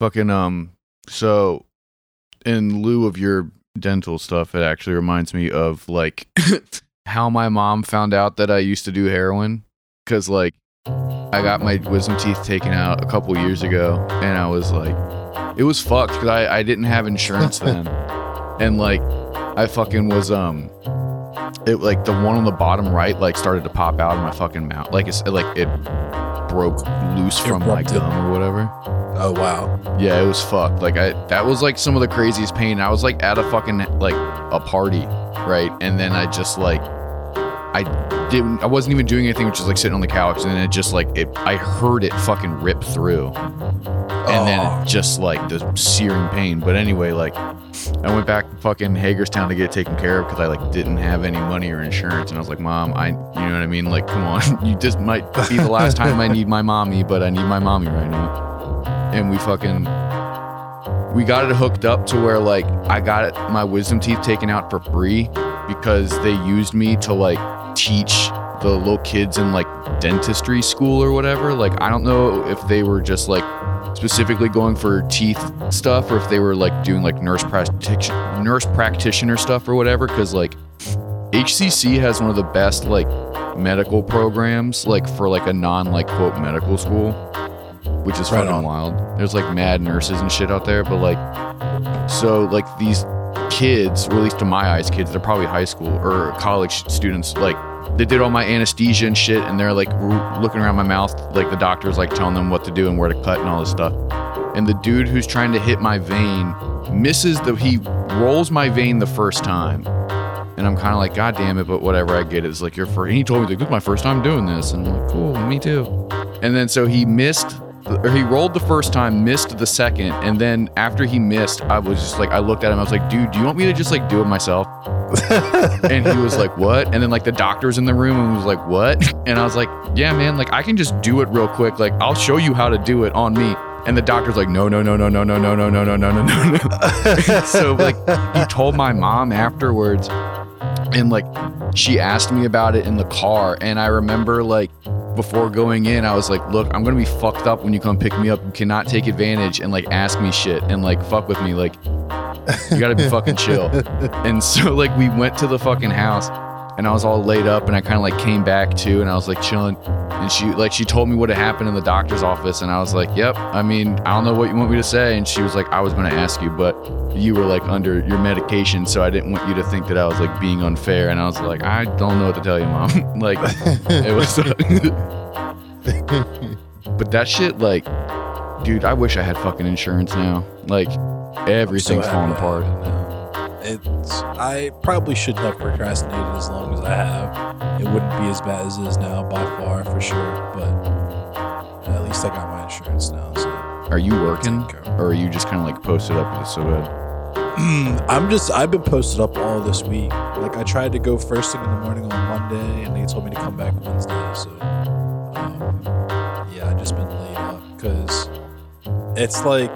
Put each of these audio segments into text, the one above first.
Fucking um. So, in lieu of your dental stuff, it actually reminds me of like how my mom found out that I used to do heroin. Cause like I got my wisdom teeth taken out a couple years ago, and I was like, it was fucked because I I didn't have insurance then, and like I fucking was um. It like the one on the bottom right like started to pop out of my fucking mouth like it's like it broke loose from my Erupted. gum or whatever. Oh wow. Yeah, it was fucked. Like I that was like some of the craziest pain. I was like at a fucking like a party, right? And then I just like I didn't I wasn't even doing anything, which is like sitting on the couch, and then it just like it I heard it fucking rip through. And then Oh. it just like the searing pain. But anyway, like I went back to fucking Hagerstown to get it taken care of because I like didn't have any money or insurance, and I was like, "Mom, I, you know what I mean? Like, come on, you just might be the last time I need my mommy, but I need my mommy right now." And we fucking we got it hooked up to where like I got my wisdom teeth taken out for free because they used me to like teach the little kids in like dentistry school or whatever. Like I don't know if they were just like specifically going for teeth stuff or if they were like doing like nurse practitioner nurse practitioner stuff or whatever cuz like HCC has one of the best like medical programs like for like a non like quote medical school which is Right fucking on. wild. There's like mad nurses and shit out there, but like so like these kids, or at least to my eyes kids, they're probably high school or college students like they did all my anesthesia and shit and they're like r- looking around my mouth like the doctor's like telling them what to do and where to cut and all this stuff and the dude who's trying to hit my vein misses the he rolls my vein the first time and i'm kind of like god damn it but whatever i get it. it's like your first and he told me like this is my first time doing this and i'm like cool me too and then so he missed or he rolled the first time missed the second and then after he missed i was just like i looked at him i was like dude do you want me to just like do it myself and he was like, "What?" And then like the doctor's in the room and was like, "What?" And I was like, "Yeah, man. Like I can just do it real quick. Like I'll show you how to do it on me." And the doctor's like, "No, no, no, no, no, no, no, no, no, no, no, no, no, no." so like he told my mom afterwards, and like she asked me about it in the car, and I remember like before going in, I was like, "Look, I'm gonna be fucked up when you come pick me up. You cannot take advantage and like ask me shit and like fuck with me. Like you gotta be fucking chill." And so like we went to the fucking house and I was all laid up and I kind of like came back too and I was like chilling and she like she told me what had happened in the doctor's office and I was like, "Yep, I mean, I don't know what you want me to say." And she was like, "I was going to ask you, but you were like under your medication, so I didn't want you to think that I was like being unfair." And I was like, "I don't know what to tell you, mom." like it was But that shit like dude, I wish I had fucking insurance now. Like everything's So falling apart. Have it now. It's I probably shouldn't have procrastinated as long as I have. It wouldn't be as bad as it is now by far for sure. But at least I got my insurance now. So Are you working Taken care of. or are you just kind of like posted up with it so bad? I'm just I've been posted up all this week. Like I tried to go first thing in the morning on Monday, and they told me to come back Wednesday. So um, yeah, I just been laid up because it's like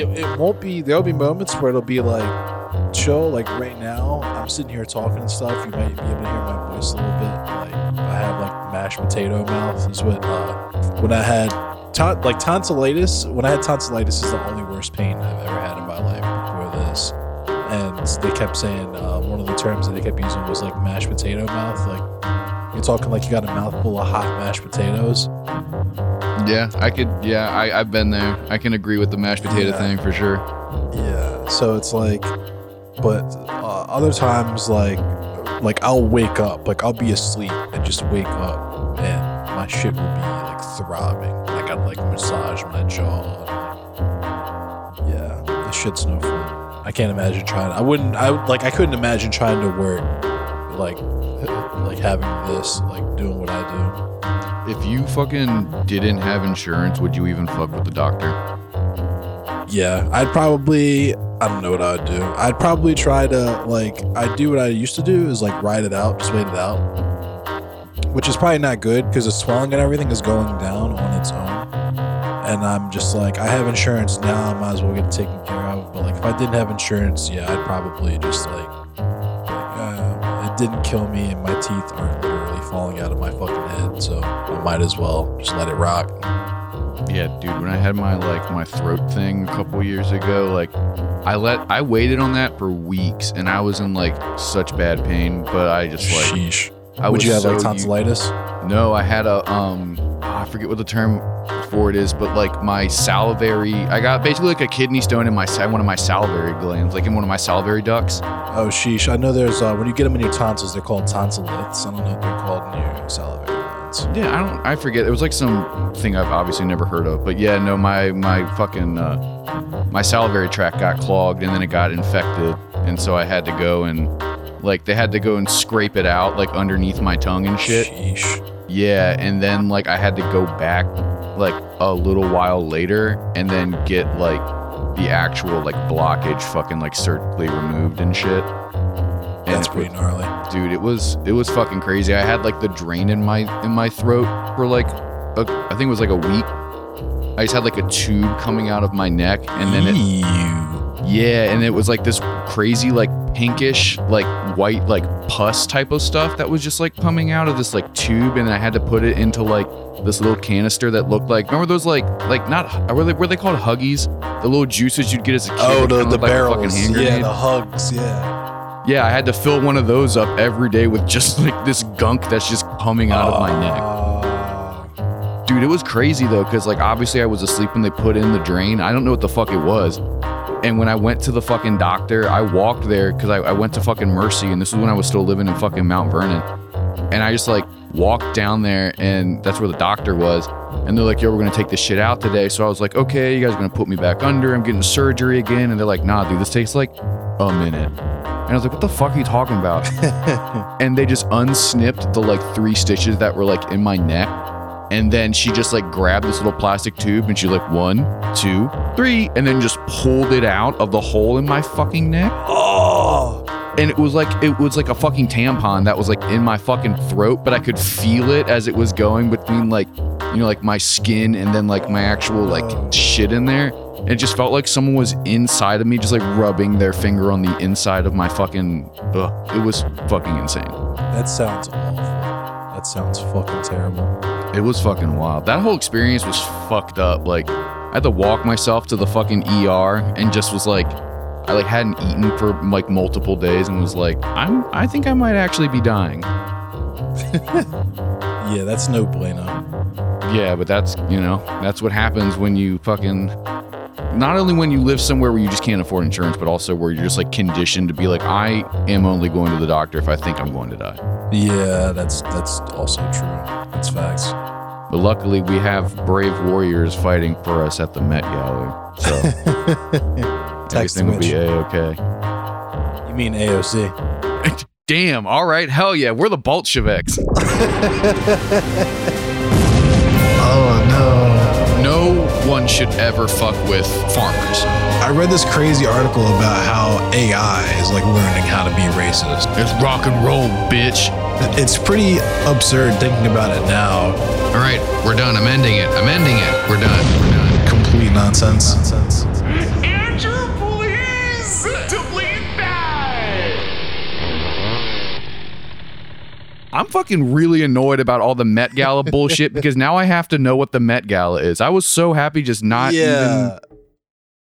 it, it won't be. There'll be moments where it'll be like chill. Like right now, I'm sitting here talking and stuff. You might be able to hear my voice a little bit. Like I have like mashed potato mouth. Is what uh, when I had ton- like tonsillitis. When I had tonsillitis, is the only worst pain I've ever had in my life before this. And they kept saying uh, one of the terms that they kept using was like mashed potato mouth. Like you're talking like you got a mouthful of hot mashed potatoes. Yeah, I could. Yeah, I, I've been there. I can agree with the mashed potato Yeah. thing for sure. Yeah. So it's like, but uh, other times like, like I'll wake up, like I'll be asleep and just wake up, and my shit will be like throbbing. I got like massage my jaw. Yeah, this shit's no fun. I can't imagine trying. I wouldn't. I like. I couldn't imagine trying to work, like, like having this, like doing what I do. If you fucking didn't have insurance, would you even fuck with the doctor? Yeah, I'd probably I don't know what I would do. I'd probably try to like I do what I used to do is like ride it out, just wait it out. Which is probably not good because the swelling and everything is going down on its own. And I'm just like, I have insurance now, I might as well get it taken care of. But like if I didn't have insurance, yeah, I'd probably just like, didn't kill me and my teeth aren't literally falling out of my fucking head, so I might as well just let it rock. Yeah, dude, when I had my like my throat thing a couple years ago, like I let I waited on that for weeks and I was in like such bad pain, but I just like Sheesh. I Would you have like so tonsillitis? No, I had a um I forget what the term for it is, but like my salivary I got basically like a kidney stone in my one of my salivary glands, like in one of my salivary ducts. Oh, sheesh. I know there's, uh, when you get them in your tonsils, they're called tonsillits. I don't know what they're called in your salivary glands. Yeah, I don't I forget. It was like some thing I've obviously never heard of. But yeah, no, my my fucking uh my salivary tract got clogged and then it got infected. And so I had to go and like they had to go and scrape it out like underneath my tongue and shit. Sheesh. Yeah, and then like I had to go back like a little while later and then get like the actual like blockage fucking like surgically removed and shit. And That's pretty was- gnarly. dude it was it was fucking crazy i had like the drain in my in my throat for like a, i think it was like a week i just had like a tube coming out of my neck and then it Ew. Yeah and it was like this crazy like pinkish like white like pus type of stuff that was just like coming out of this like tube and i had to put it into like this little canister that looked like remember those like like not were they, were they called huggies the little juices you'd get as a kid Oh, the, the like barrels. yeah, grenade? the hugs. Yeah. Yeah, I had to fill one of those up every day with just like this gunk that's just coming out of my neck. neck. Dude, it was crazy though, because like obviously I was asleep when they put in the drain. I don't know what the fuck it was. And when I went to the fucking doctor, I walked there because I, I went to fucking Mercy, and this was when I was still living in fucking Mount Vernon. And I just like walked down there, and that's where the doctor was. And they're like, yo, we're gonna take this shit out today. So I was like, okay, you guys are gonna put me back under. I'm getting surgery again. And they're like, nah, dude, this takes like a minute. And I was like, what the fuck are you talking about? and they just unsnipped the like three stitches that were like in my neck. And then she just like grabbed this little plastic tube and she like one, two, three, and then just pulled it out of the hole in my fucking neck. oh. And it was like it was like a fucking tampon that was like in my fucking throat, but I could feel it as it was going between like you know like my skin and then like my actual like oh. shit in there. And it just felt like someone was inside of me, just like rubbing their finger on the inside of my fucking. Ugh, it was fucking insane. That sounds awful. That sounds fucking terrible. It was fucking wild. That whole experience was fucked up. Like, I had to walk myself to the fucking ER and just was like, I like hadn't eaten for like multiple days and was like, I'm, I think I might actually be dying. Yeah, that's no bueno. Yeah, but that's you know, that's what happens when you fucking. Not only when you live somewhere where you just can't afford insurance, but also where you're just like conditioned to be like, I am only going to the doctor if I think I'm going to die. Yeah, that's that's also true. That's facts. But luckily, we have brave warriors fighting for us at the Met Gala, so everything will be a okay. You mean AOC? Damn. All right. Hell yeah. We're the Bolsheviks. should ever fuck with farmers. I read this crazy article about how AI is like learning how to be racist. It's rock and roll, bitch. It's pretty absurd thinking about it now. All right. We're done. I'm ending it. I'm ending it. We're done. We're done. Complete nonsense. Andrew, I'm fucking really annoyed about all the Met Gala bullshit because now I have to know what the Met Gala is. I was so happy just not yeah.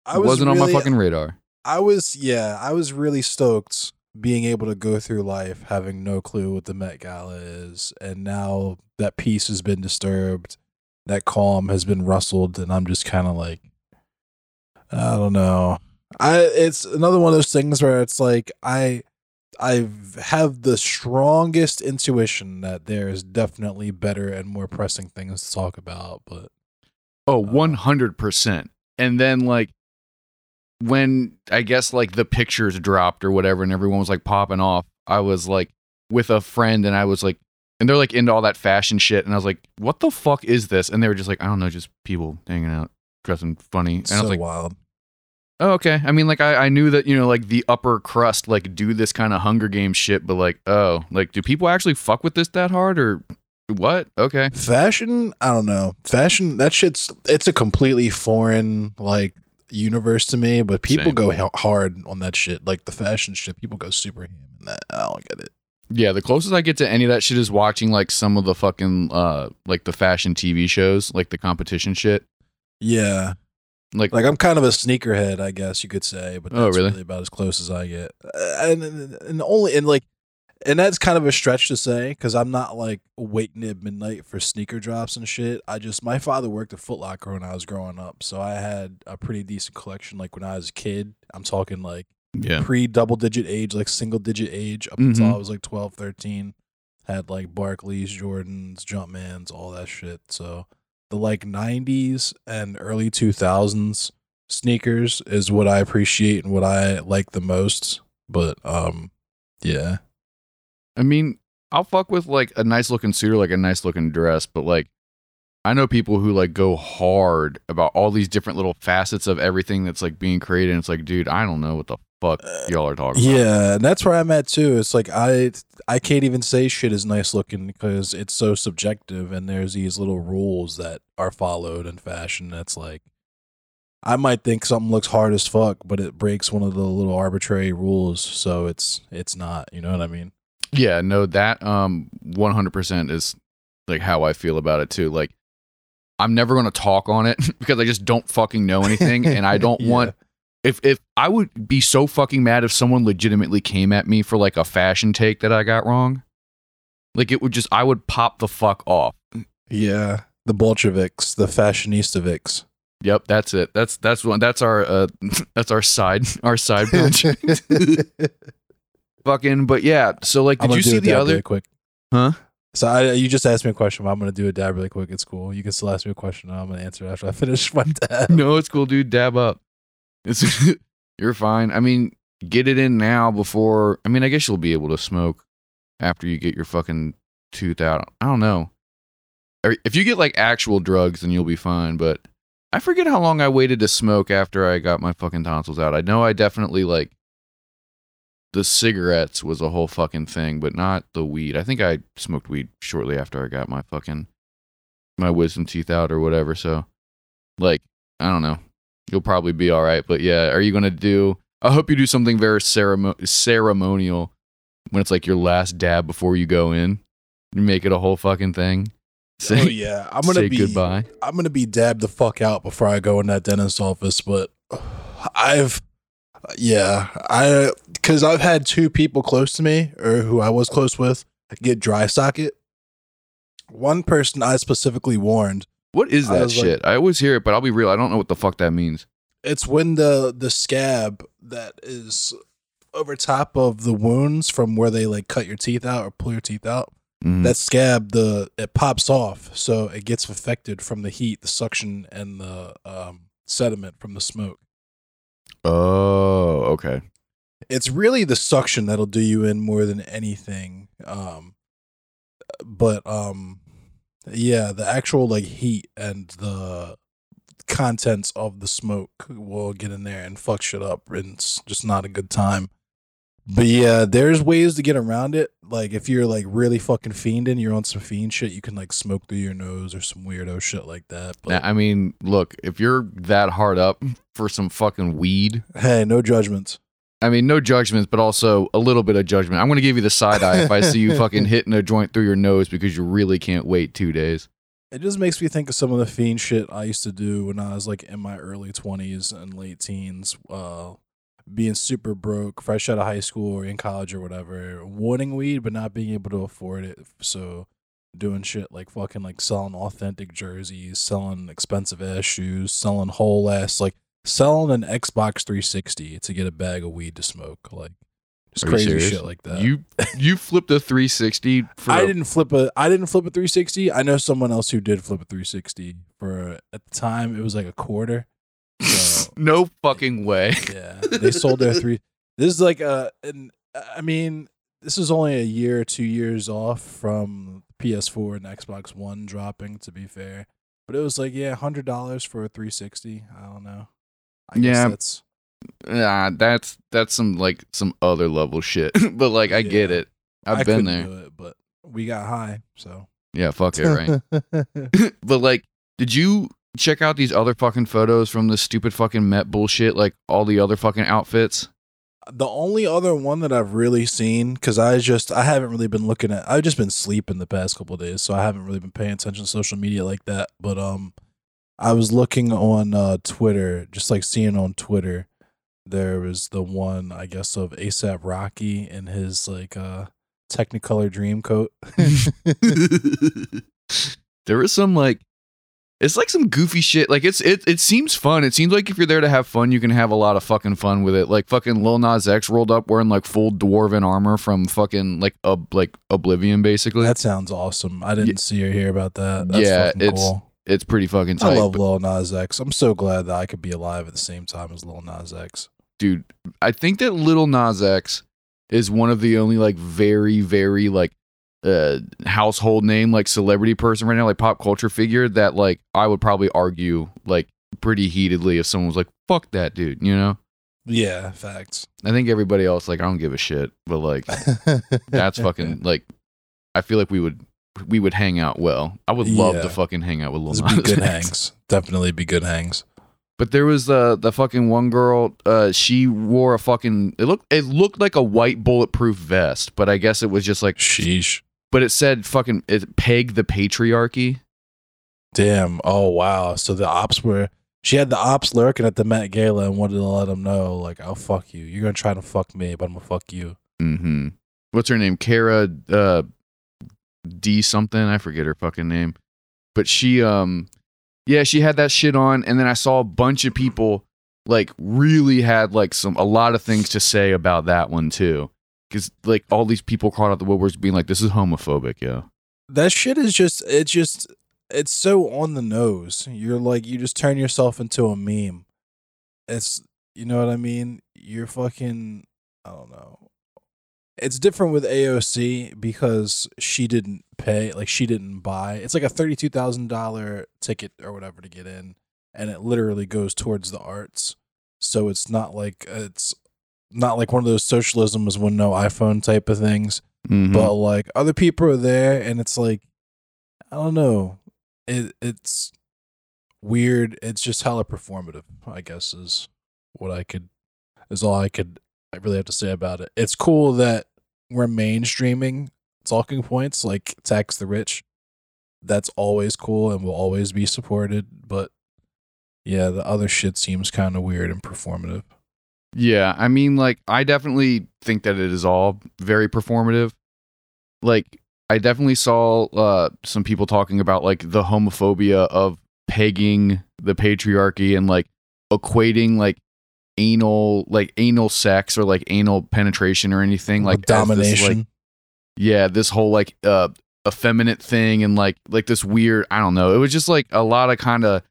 I was wasn't on my fucking radar. I was yeah, I was really stoked being able to go through life having no clue what the Met Gala is, and now that peace has been disturbed, that calm has been rustled, and I'm just kind of like, I don't know. I it's another one of those things where it's like I I have the strongest intuition that there is definitely better and more pressing things to talk about, but Oh, uh, 100%. And then like when I guess like the pictures dropped or whatever and everyone was like popping off, I was like with a friend and I was like and they're like into all that fashion shit and I was like, "What the fuck is this?" And they were just like, "I don't know, just people hanging out, dressing funny." And so I was like, wild. "Oh, okay." I mean, like I, I knew that, you know, like the upper crust like do this kind of Hunger Games shit, but like, oh, like do people actually fuck with this that hard or what? Okay. Fashion, I don't know. Fashion, that shit's it's a completely foreign like universe to me. But people Same. go hard on that shit, like the fashion shit. People go super ham in that. I don't get it. Yeah, the closest I get to any of that shit is watching like some of the fucking uh like the fashion TV shows, like the competition shit. Yeah. Like, Like I'm kind of a sneakerhead, I guess you could say, but Oh, that's really? really about as close as I get. Uh, And, and and only and like and that's kind of a stretch to say because I'm not like waiting at midnight for sneaker drops and shit. I just my father worked at Foot Locker when I was growing up, so I had a pretty decent collection. Like when I was a kid, I'm talking like yeah, pre double digit age, like single digit age up until Mhm. I was like 12, 13. Had like Barkleys, Jordans, Jumpmans, all that shit. So the like 90s and early 2000s sneakers is what I appreciate and what I like the most. But um, yeah, I mean, I'll fuck with like a nice looking suit or like a nice looking dress, but like I know people who like go hard about all these different little facets of everything that's like being created. And it's like, dude, I don't know what the fuck y'all are talking about. yeah, and that's where I'm at too. It's like I I can't even say shit is nice looking because it's so subjective, and there's these little rules that are followed in fashion. That's like I might think something looks hard as fuck, but it breaks one of the little arbitrary rules, so it's it's not. You know what I mean? Yeah, no, that um 100% is like how I feel about it too. Like I'm never going to talk on it because I just don't fucking know anything and I don't Yeah. want if if I would be so fucking mad if someone legitimately came at me for like a fashion take that I got wrong. Like it would just I would pop the fuck off. Yeah, the Bolsheviks, the fashionistaviks. Yep, that's it. That's that's one that's our uh that's our side our side punch. fucking but yeah, so like did you see the other quick? Huh? So I, you just asked me a question, I'm gonna do a dab really quick. It's cool. You can still ask me a question. I'm gonna answer after I finish my dab. No, it's cool, dude. Dab up. It's you're fine. I mean, get it in now before. I mean, I guess you'll be able to smoke after you get your fucking tooth out. I don't know. If you get like actual drugs, then you'll be fine. But I forget how long I waited to smoke after I got my fucking tonsils out. I know I definitely like the cigarettes was a whole fucking thing, but not the weed. I think I smoked weed shortly after I got my fucking my wisdom teeth out or whatever. So, like, I don't know. You'll probably be all right. But yeah, are you gonna do? I hope you do something very ceremo- ceremonial when it's like your last dab before you go in. You make it a whole fucking thing. Oh, say, oh yeah, I'm gonna say be goodbye. I'm gonna be dabbed the fuck out before I go in that dentist office. But I've yeah, I because I've had two people close to me or who I was close with get dry socket. One person I specifically warned. What is I that like- shit? I always hear it, but I'll be real. I don't know what the fuck that means. It's when the the scab that is over top of the wounds from where they like cut your teeth out or pull your teeth out. Mhm. that scab the it pops off so it gets affected from the heat the suction and the um, sediment from the smoke oh, okay. it's really the suction that'll do you in more than anything um but um yeah the actual like heat and the contents of the smoke will get in there and fuck shit up and it's just not a good time but yeah there's ways to get around it like if you're like really fucking fiending you're on some fiend shit you can like smoke through your nose or some weirdo shit like that but Now, I mean, look, if you're that hard up for some fucking weed, hey no judgments I mean, no judgments, but also a little bit of judgment. I'm going to give you the side eye if I see you fucking hitting a joint through your nose because you really can't wait two days. It just makes me think of some of the fiend shit I used to do when I was like in my early twenties and late teens, uh, being super broke, fresh out of high school or in college or whatever, wanting weed but not being able to afford it. So doing shit like fucking like selling authentic jerseys, selling expensive ass shoes, selling whole ass like selling an Xbox 360 to get a bag of weed to smoke, like just crazy shit like that. You you flipped a 360 for I a- didn't flip a I didn't flip a 360. I know someone else who did flip a 360 for at the time it was like a quarter. So no fucking way. yeah, they sold their three. This is like uh, a and I mean this is only a year or two years off from PS4 and Xbox One dropping. To be fair, but it was like yeah, hundred dollars for a 360. I don't know. I guess Yeah. that's Nah, that's that's some like some other level shit. but like I get it. I've I been there. it, but we got high, so Yeah, fuck it, right? but like, did you check out these other fucking photos from this stupid fucking Met bullshit? Like all the other fucking outfits. The only other one that I've really seen, because I just I haven't really been looking at. I've just been sleeping the past couple of days, so I haven't really been paying attention to social media like that. But um, I was looking on uh, Twitter, just like seeing on Twitter, there was the one I guess of ASAP Rocky in his like uh Technicolor dream coat. there was some like it's like some goofy shit. Like it's it it seems fun. It seems like if you're there to have fun, you can have a lot of fucking fun with it. Like fucking Lil Nas X rolled up wearing like full dwarven armor from fucking like ob- like Oblivion basically. that sounds awesome. I didn't Yeah. see or hear about that. That's Yeah, fucking it's cool. it's pretty fucking I love Lil Nas X. I'm so glad that I could be alive at the same time as Lil Nas X. dude, I think that Little Nas X is one of the only like very, very like uh household name like celebrity person right now, like pop culture figure that like I would probably argue like pretty heatedly if someone was like, fuck that dude, you know? Yeah, facts. I think everybody else like I don't give a shit, but like that's fucking like I feel like we would we would hang out well. I would love Yeah. to fucking hang out with Lil Nas be good hangs. Definitely be good hangs. But there was the the fucking one girl. Uh, she wore a fucking. It looked it looked like a white bulletproof vest, but I guess it was just like. Sheesh. But it said fucking it peg the patriarchy. Damn. Oh wow. So the ops were she had the ops lurking at the Met Gala and wanted to let them know, like, I'll fuck you. You're gonna try to fuck me, but I'm gonna fuck you. Mm-hmm. What's her name? Cara uh, D something. I forget her fucking name. But she um, yeah, she had that shit on, and then I saw a bunch of people like really had like some a lot of things to say about that one too. Because like all these people caught out the woodworks being like, "This is homophobic," yeah. That shit is just it's just it's so on the nose. You're like you just turn yourself into a meme. It's you know what I mean? You're fucking I don't know. It's different with AOC because she didn't pay, like she didn't buy. It's like a thirty-two thousand dollar ticket or whatever to get in, and it literally goes towards the arts. So it's not like it's not like one of those socialism is when no iPhone type of things Mhm. but like other people are there and it's like i don't know. It it's weird. It's just hella performative i guess is what i could is all i could i really have to say about it. It's cool that we're mainstreaming talking points like tax the rich. That's always cool and will always be supported but yeah the other shit seems kind of weird and performative Yeah, I mean, like, I definitely think that it is all very performative. Like, I definitely saw uh, some people talking about like the homophobia of pegging the patriarchy and like equating like anal, like anal sex or like anal penetration or anything like as this, domination like, yeah, this whole like uh effeminate thing and like like this weird, I don't know. It was just like a lot of kind of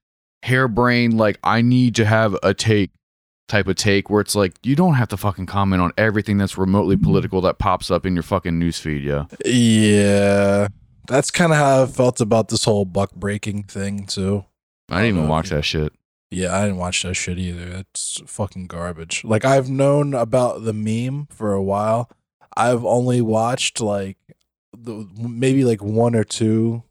harebrained like I need to have a take type of take where it's like you don't have to fucking comment on everything that's remotely mm-hmm. political that pops up in your fucking newsfeed, yeah. Yeah, that's kind of how I felt about this whole buck breaking thing too. I didn't even um, watch that shit. Yeah, I didn't watch that shit either. It's fucking garbage. Like I've known about the meme for a while. I've only watched like the maybe like one or two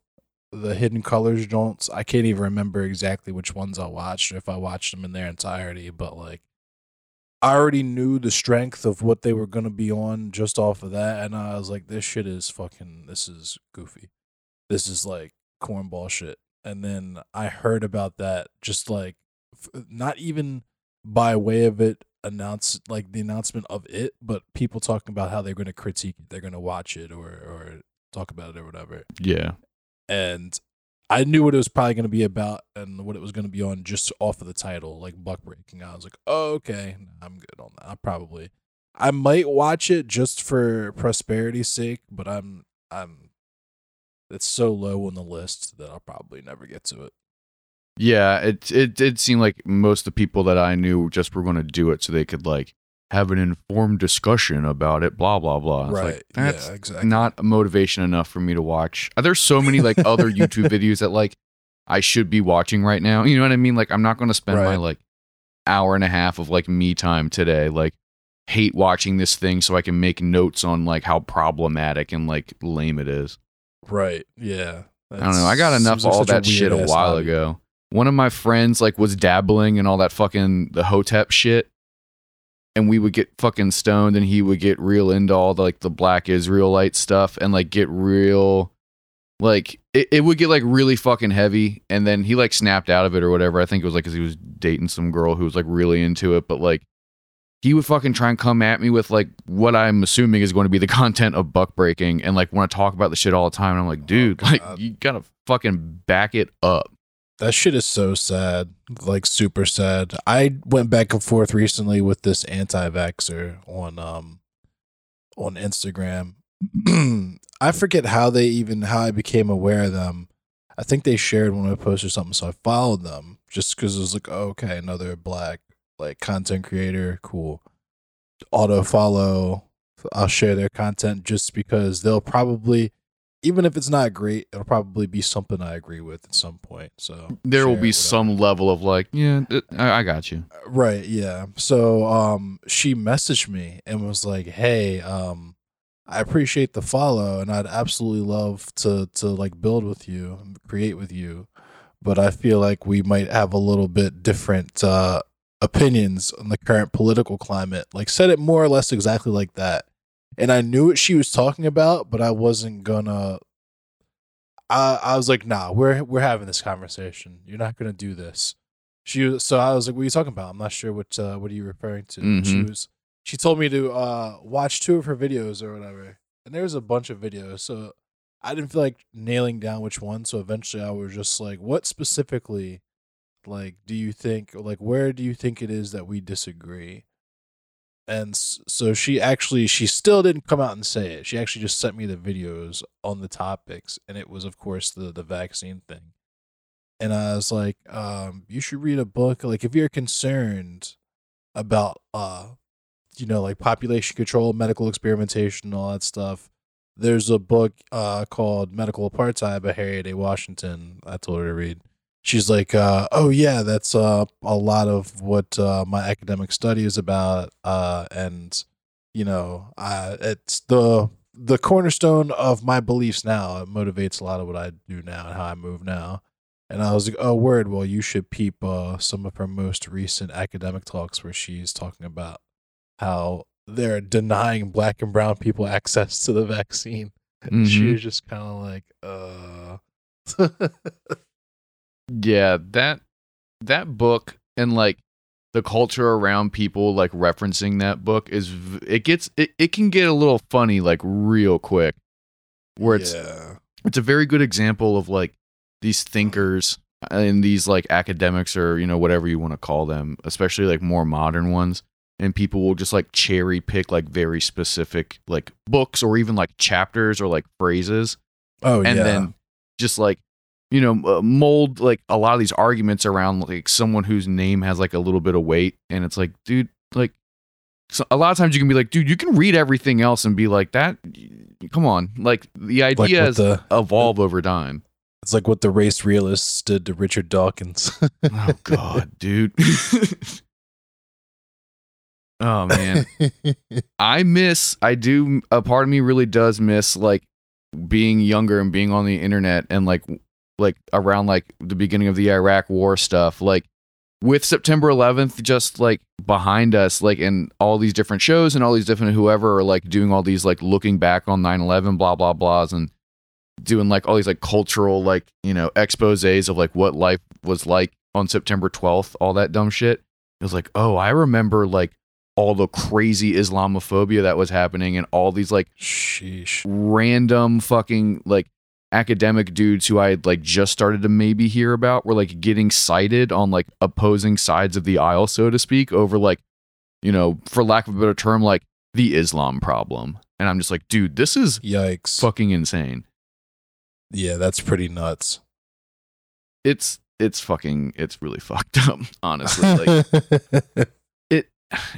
the hidden colors joints. I can't even remember exactly which ones I watched or if I watched them in their entirety, but like I already knew the strength of what they were gonna be on just off of that, and I was like, this shit is fucking this is goofy. This is like cornball shit. And then I heard about that just like f- not even by way of it announce like the announcement of it, but people talking about how they're going to critique it, they're going to watch it or or talk about it or whatever. Yeah. And I knew what it was probably going to be about and what it was going to be on just off of the title, like buck breaking. I was like, oh, okay, I'm good on that. I probably, I might watch it just for prosperity's sake, but I'm, I'm, it's so low on the list that I'll probably never get to it. Yeah, it it did seem like most of the people that I knew just were going to do it so they could like have an informed discussion about it, blah blah blah. Right. Like, that's yeah, exactly. not motivation enough for me to watch. There's so many like other YouTube videos that like I should be watching right now. You know what I mean? Like I'm not going to spend my like hour and a half of like me time today like hate watching this thing so I can make notes on like how problematic and like lame it is. Right. Yeah. I don't know. I got enough seems of like all that shit a while hobby. ago. One of my friends like was dabbling in all that fucking the hotep shit. And we would get fucking stoned and he would get real into all the like the black Israelite stuff and like get real like it, it would get like really fucking heavy and then he like snapped out of it or whatever. I think it was like because he was dating some girl who was like really into it but like he would fucking try and come at me with like what i'm assuming is going to be the content of buck breaking and like want to talk about the shit all the time and i'm like dude oh, like you gotta fucking back it up That shit is so sad, like super sad. I went back and forth recently with this anti-vaxer on um on Instagram. I forget how they even how I became aware of them. I think they shared one of my posts or something, so I followed them just because it was like, oh, okay, another black like content creator, cool. Auto follow. I'll share their content just because they'll probably even if it's not great, it'll probably be something I agree with at some point. So there will be some level of like yeah I, I got you right, yeah. So um, she messaged me and was like, "Hey, um, I appreciate the follow, and I'd absolutely love to to like build with you, and create with you, but I feel like we might have a little bit different uh opinions on the current political climate. Like, said it more or less exactly like that." And I knew what she was talking about, but I wasn't gonna I I was like, nah, we're we're having this conversation. You're not gonna do this. She was, so I was like, what are you talking about? I'm not sure what uh, what are you referring to. And She was she told me to uh watch two of her videos or whatever, and there was a bunch of videos. So I didn't feel like nailing down which one. So eventually, I was just like, what specifically, like, do you think, like, where do you think it is that we disagree? And so she actually she still didn't come out and say it. She actually just sent me the videos on the topics and it was of course the the vaccine thing. And i was like um you should read a book. Like if you're concerned about uh you know like population control medical experimentation all that stuff there's a book uh called medical apartheid by harriet a. Washington. I told her to read she's like uh oh yeah that's uh a lot of what uh my academic study is about uh and you know uh it's the the cornerstone of my beliefs now. It motivates a lot of what i do now and how i move now. And i was like oh word well you should peep uh some of her most recent academic talks where she's talking about how they're denying black and brown people access to the vaccine. And she was just kind of like uh Yeah, that that book and like the culture around people like referencing that book is it gets it, it can get a little funny like real quick. Where it's yeah. it's a very good example of like these mm-hmm. thinkers uh, and these like academics or you know whatever you want to call them especially like more modern ones and people will just like cherry pick like very specific like books or even like chapters or like phrases. Oh and yeah. And then just like you know uh, mold like a lot of these arguments around like someone whose name has like a little bit of weight and it's like dude like so a lot of times you can be like dude you can read everything else and be like that come on like the like idea what is the evolve over time. It's like what the race realists did to Richard Dawkins. oh god dude. Oh man. I miss i do a part of me really does miss like being younger and being on the internet and like like around like the beginning of the iraq war stuff like with september 11th just like behind us like in all these different shows and all these different whoever are like doing all these like looking back on 9-11 blah blah blahs and doing like all these like cultural like you know exposes of like what life was like on september 12th all that dumb shit it was like oh i remember like all the crazy islamophobia that was happening and all these like Sheesh. random fucking like academic dudes who I had like just started to maybe hear about were like getting cited on like opposing sides of the aisle, so to speak, over like, you know, for lack of a better term, like the Islam problem. And I'm just like, dude, this is Yikes. fucking insane. Yeah, that's pretty nuts. It's it's fucking it's really fucked up, honestly. Like it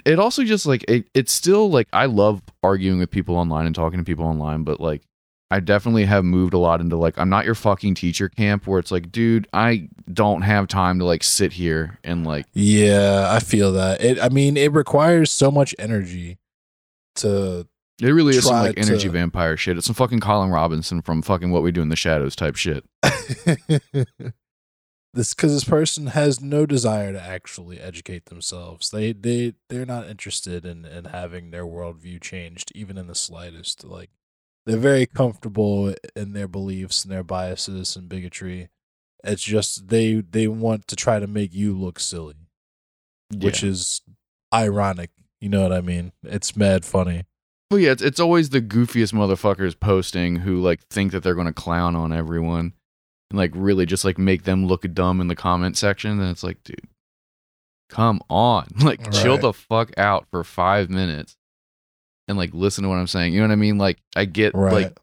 it also just like it, it's still like I love arguing with people online and talking to people online, but like I definitely have moved a lot into like I'm not your fucking teacher camp where it's like, dude, I don't have time to like sit here and like yeah, I feel that. It I mean, it requires so much energy to it really is some like energy to- vampire shit. It's some fucking Colin Robinson from fucking what we do in the shadows type shit. this cuz this person has no desire to actually educate themselves. They they they're not interested in in having their worldview changed even in the slightest. Like they're very comfortable in their beliefs and their biases and bigotry. It's just they they want to try to make you look silly, which is ironic. You know what I mean? It's mad funny. Well, yeah, it's, it's always the goofiest motherfuckers posting who like think that they're going to clown on everyone and like really just like make them look dumb in the comment section. And it's like, dude, come on, like chill the fuck out for five minutes and like listen to what I'm saying. You know what I mean? Like I get Right. like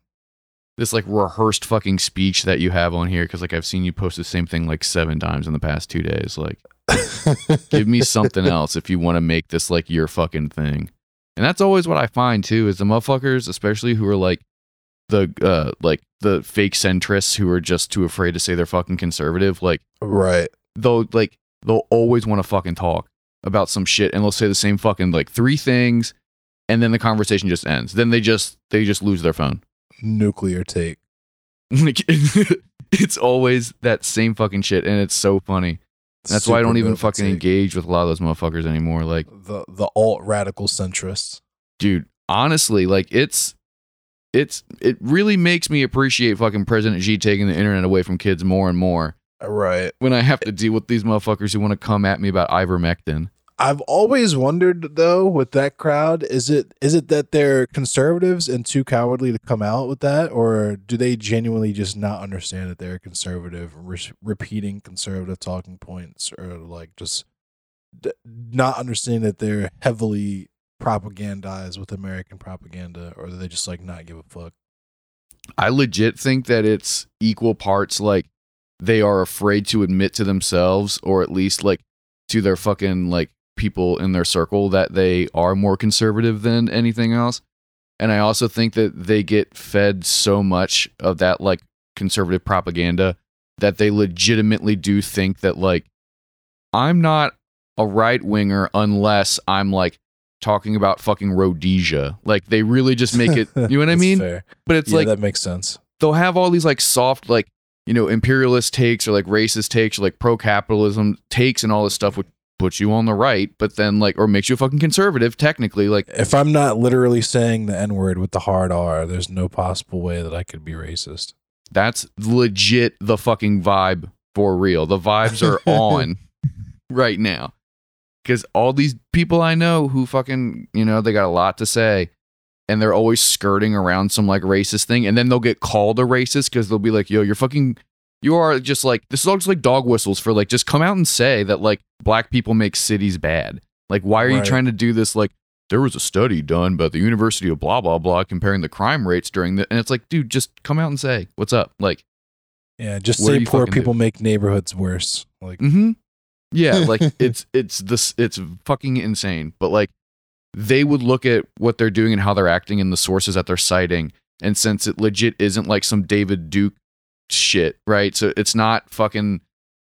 this like rehearsed fucking speech that you have on here because like I've seen you post the same thing like seven times in the past two days. Like give me something else if you want to make this like your fucking thing. And that's always what I find too is the motherfuckers, especially who are like the uh like the fake centrists who are just too afraid to say they're fucking conservative. Like right. they'll like they'll always want to fucking talk about some shit and they'll say the same fucking like three things and then the conversation just ends. Then they just they just lose their phone. Nuclear take. It's always that same fucking shit and it's so funny. That's why I don't even fucking take. engage with a lot of those motherfuckers anymore. Like the the alt radical centrists. dude honestly like it's it's it really makes me appreciate fucking president xi taking the internet away from kids more and more Right. when i have to deal with these motherfuckers who want to come at me about ivermectin I've always wondered though with that crowd, is it is it that they're conservatives and too cowardly to come out with that, or do they genuinely just not understand that they're conservative, re- repeating conservative talking points, or like just d- not understanding that they're heavily propagandized with American propaganda, or do they just like not give a fuck? i legit think that it's equal parts like they are afraid to admit to themselves or at least like to their fucking like people in their circle that they are more conservative than anything else and i also think that they get fed so much of that like conservative propaganda that they legitimately do think that like i'm not a right winger unless i'm like talking about fucking rhodesia like they really just make it you know what i mean fair. but it's yeah, like that makes sense. they'll have all these like soft like you know imperialist takes or like racist takes or like pro-capitalism takes and all this stuff which puts you on the right but then like or makes you a fucking conservative technically like If I'm not literally saying the N word with the hard R, there's no possible way that I could be racist. that's legit the fucking vibe for real the vibes are on right now because all these people i know who fucking you know they got a lot to say and they're always skirting around some like racist thing and then they'll get called a racist because they'll be like yo you're fucking you are just like this is all just like dog whistles for like just come out and say that like black people make cities bad like why are you trying to do this like there was a study done by the university of blah blah blah comparing the crime rates during the and it's like dude just come out and say what's up like Yeah, just say poor fucking do? people make neighborhoods worse. Like, Mm-hmm. Yeah, like it's it's this it's fucking insane. But like they would look at what they're doing and how they're acting and the sources that they're citing, and since it legit isn't like some David Duke shit, right? So it's not fucking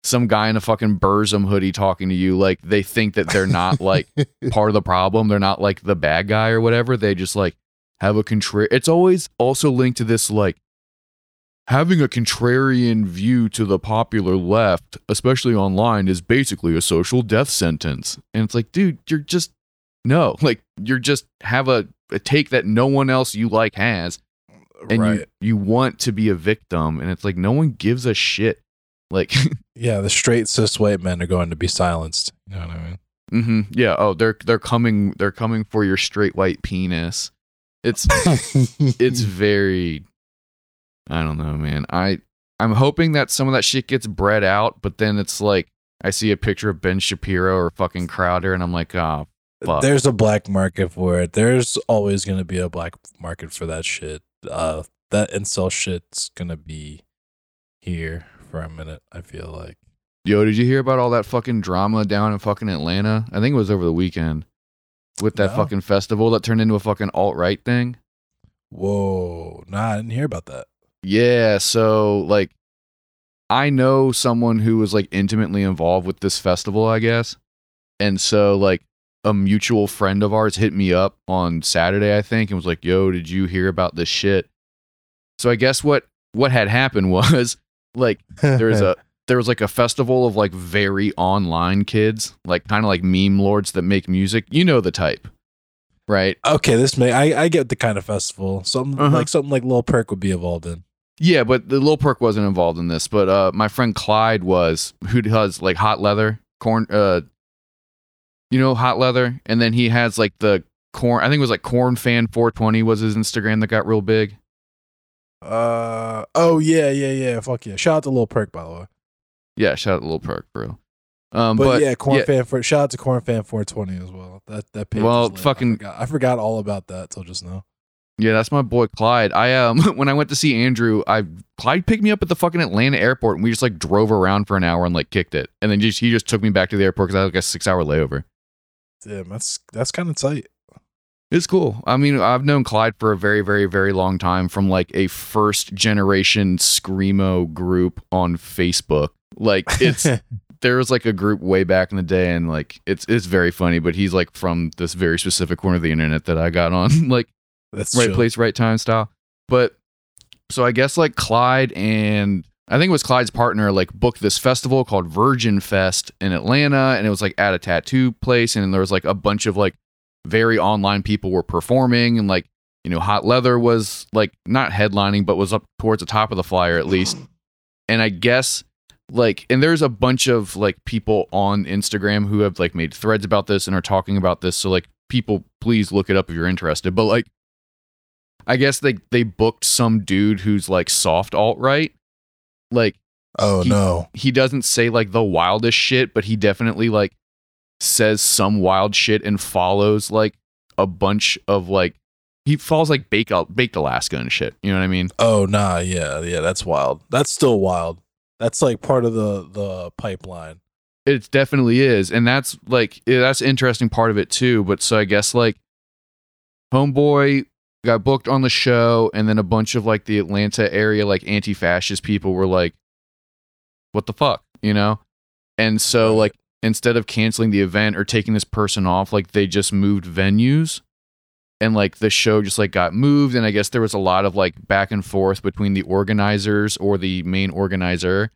some guy in a fucking Burzum hoodie talking to you. Like they think that they're not like part of the problem. They're not like the bad guy or whatever. They just like have a contra. It's always also linked to this like having a contrarian view to the popular left, especially online, is basically a social death sentence. And it's like, dude, you're just no, like you're just have a, a take that no one else you like has, and right. you you want to be a victim, and it's like no one gives a shit. Like, yeah, the straight cis white men are going to be silenced. You know what I mean? hmm yeah, oh, they're they're coming, they're coming for your straight white penis. It's it's very I don't know, man. I I'm hoping that some of that shit gets bred out, but then it's like I see a picture of Ben Shapiro or fucking Crowder, and I'm like, ah, fuck. There's a black market for it. There's always going to be a black market for that shit. Uh, that incel shit's going to be here for a minute, I feel like. Yo, did you hear about all that fucking drama down in fucking Atlanta? I think it was over the weekend with that No. fucking festival that turned into a fucking alt right thing. Whoa. Nah, I didn't hear about that. Yeah, so like I know someone who was like intimately involved with this festival, I guess. And so like a mutual friend of ours hit me up on Saturday, I think, and was like, "Yo, did you hear about this shit?" So I guess what what had happened was like there's a there was like a festival of like very online kids, like kind of like meme lords that make music. You know the type. right? Okay, this may I, I get the kind of festival. Something Uh-huh. like something like Lil Perk would be involved in. Yeah, but the Lil Perk wasn't involved in this. But uh, my friend Clyde was, who does like hot leather corn. Uh, you know hot leather, and then he has like the corn. I think it was like corn fan 420 was his Instagram that got real big. Uh oh yeah yeah yeah fuck yeah! Shout out to Lil Perk by the way. Yeah, shout out to Lil Perk, bro. Um, But, but, yeah, Corn yeah, Fan for shout out to Corn Fan 420 as well. That that page. Well, fucking- I forgot, I forgot all about that till just now. Yeah, that's my boy Clyde. I um when I went to see Andrew, I Clyde picked me up at the fucking Atlanta airport and we just like drove around for an hour and like kicked it. And then just he just took me back to the airport because I had like a six hour layover. Damn, that's that's kind of tight. It's cool. I mean, I've known Clyde for a very, very, very long time from like a first generation screamo group on Facebook. Like it's there was like a group way back in the day and like it's it's very funny, but he's like from this very specific corner of the internet that I got on. like that's right chill. place, right time style. But so I guess like Clyde and I think it was Clyde's partner like booked this festival called Virgin Fest in Atlanta, and it was like at a tattoo place, and there was like a bunch of like very online people were performing, and like you know Hot Leather was like not headlining, but was up towards the top of the flyer at least. And I guess like and there's a bunch of like people on Instagram who have like made threads about this and are talking about this. So like people please look it up if you're interested. But like I guess they they booked some dude who's like soft alt right. Like Oh He- no. he doesn't say like the wildest shit, but he definitely like says some wild shit and follows like a bunch of like he falls like Baked Baked Alaska and shit. You know what I mean? Oh nah, yeah, yeah, that's wild. That's still wild. That's like part of the the pipeline. It definitely is, and that's like that's interesting part of it too. But so I guess like Homeboy got booked on the show, and then a bunch of like the Atlanta area like anti-fascist people were like, "What the fuck," you know? And so like instead of canceling the event or taking this person off, like they just moved venues. And like the show just like got moved, and I guess there was a lot of like back and forth between the organizers or the main organizer,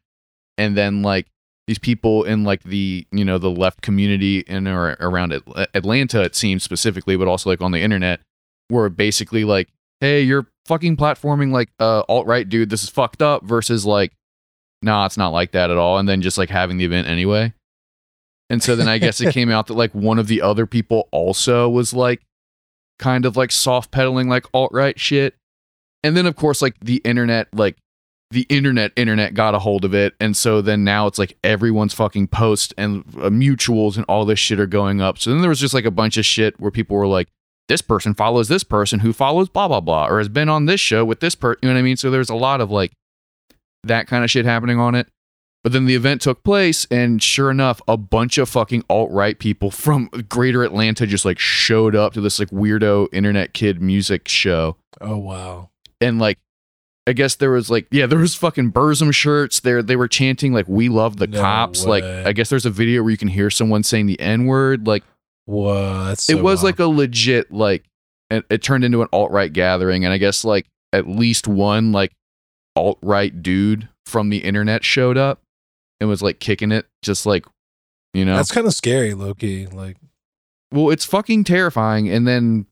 and then like these people in like the you know the left community in or around Atlanta it seems specifically but also like on the internet were basically like hey you're fucking platforming like uh alt right dude. This is fucked up versus like nah it's not like that at all and then just like having the event anyway. And so then I guess it came out that like one of the other people also was like kind of like soft pedaling like alt right shit. And then of course like the internet like the internet internet got a hold of it. And so then now it's like everyone's fucking post and uh, mutuals and all this shit are going up. So then there was just like a bunch of shit where people were like this person follows this person who follows blah blah blah or has been on this show with this person you know what i mean so there's a lot of like that kind of shit happening on it but then the event took place and sure enough a bunch of fucking alt-right people from greater atlanta just like showed up to this like weirdo internet kid music show Oh wow. and like I guess there was like yeah, there was fucking Burzum shirts. There they were chanting like "We love the No cops." Like. I guess there's a video where you can hear someone saying the N word. Like Whoa, that's it was wild. like a legit like it, it turned into an alt right gathering, and I guess like at least one like alt right dude from the internet showed up and was like kicking it, just like you know. that's kind of scary, Loki. Like Well, it's fucking terrifying. And then,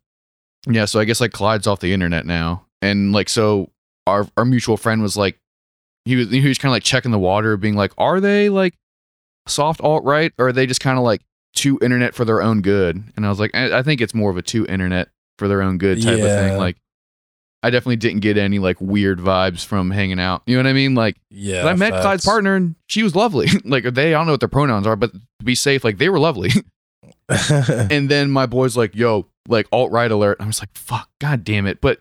yeah, so I guess like Clyde's off the internet now, and like so our our mutual friend was like, he was he was kind of like checking the water, being like, are they like soft alt right, or are they just kind of like too internet for their own good? And I was like, I, I think it's more of a too internet for their own good type of thing. Like, I definitely didn't get any like weird vibes from hanging out. You know what I mean? Like. yeah, I met facts. Clyde's partner and she was lovely. like they, I don't know what their pronouns are, but to be safe, like they were lovely. and then my boy's like, yo, like alt right alert. I was like, fuck, god damn it. But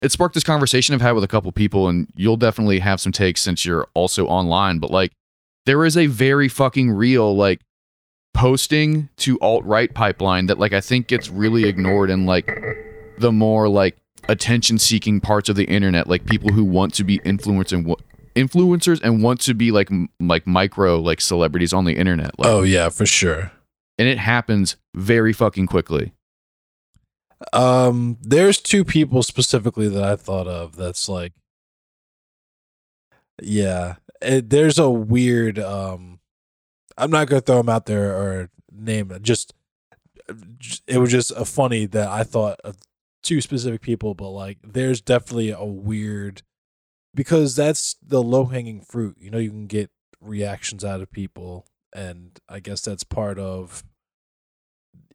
it sparked this conversation I've had with a couple people, and you'll definitely have some takes since you're also online. But like, there is a very fucking real like posting to alt right pipeline that like I think gets really ignored in like the more like attention seeking parts of the internet, like people who want to be influencing what influencers and want to be like m- like micro like celebrities on the internet. Like, oh yeah, for sure. and it happens very fucking quickly. Um, there's two people specifically that I thought of. That's like, yeah, it, there's a weird. Um, I'm not gonna throw them out there or name. Just it was just a funny that I thought of two specific people, but like there's definitely a weird because that's the low hanging fruit. You know, you can get reactions out of people, and I guess that's part of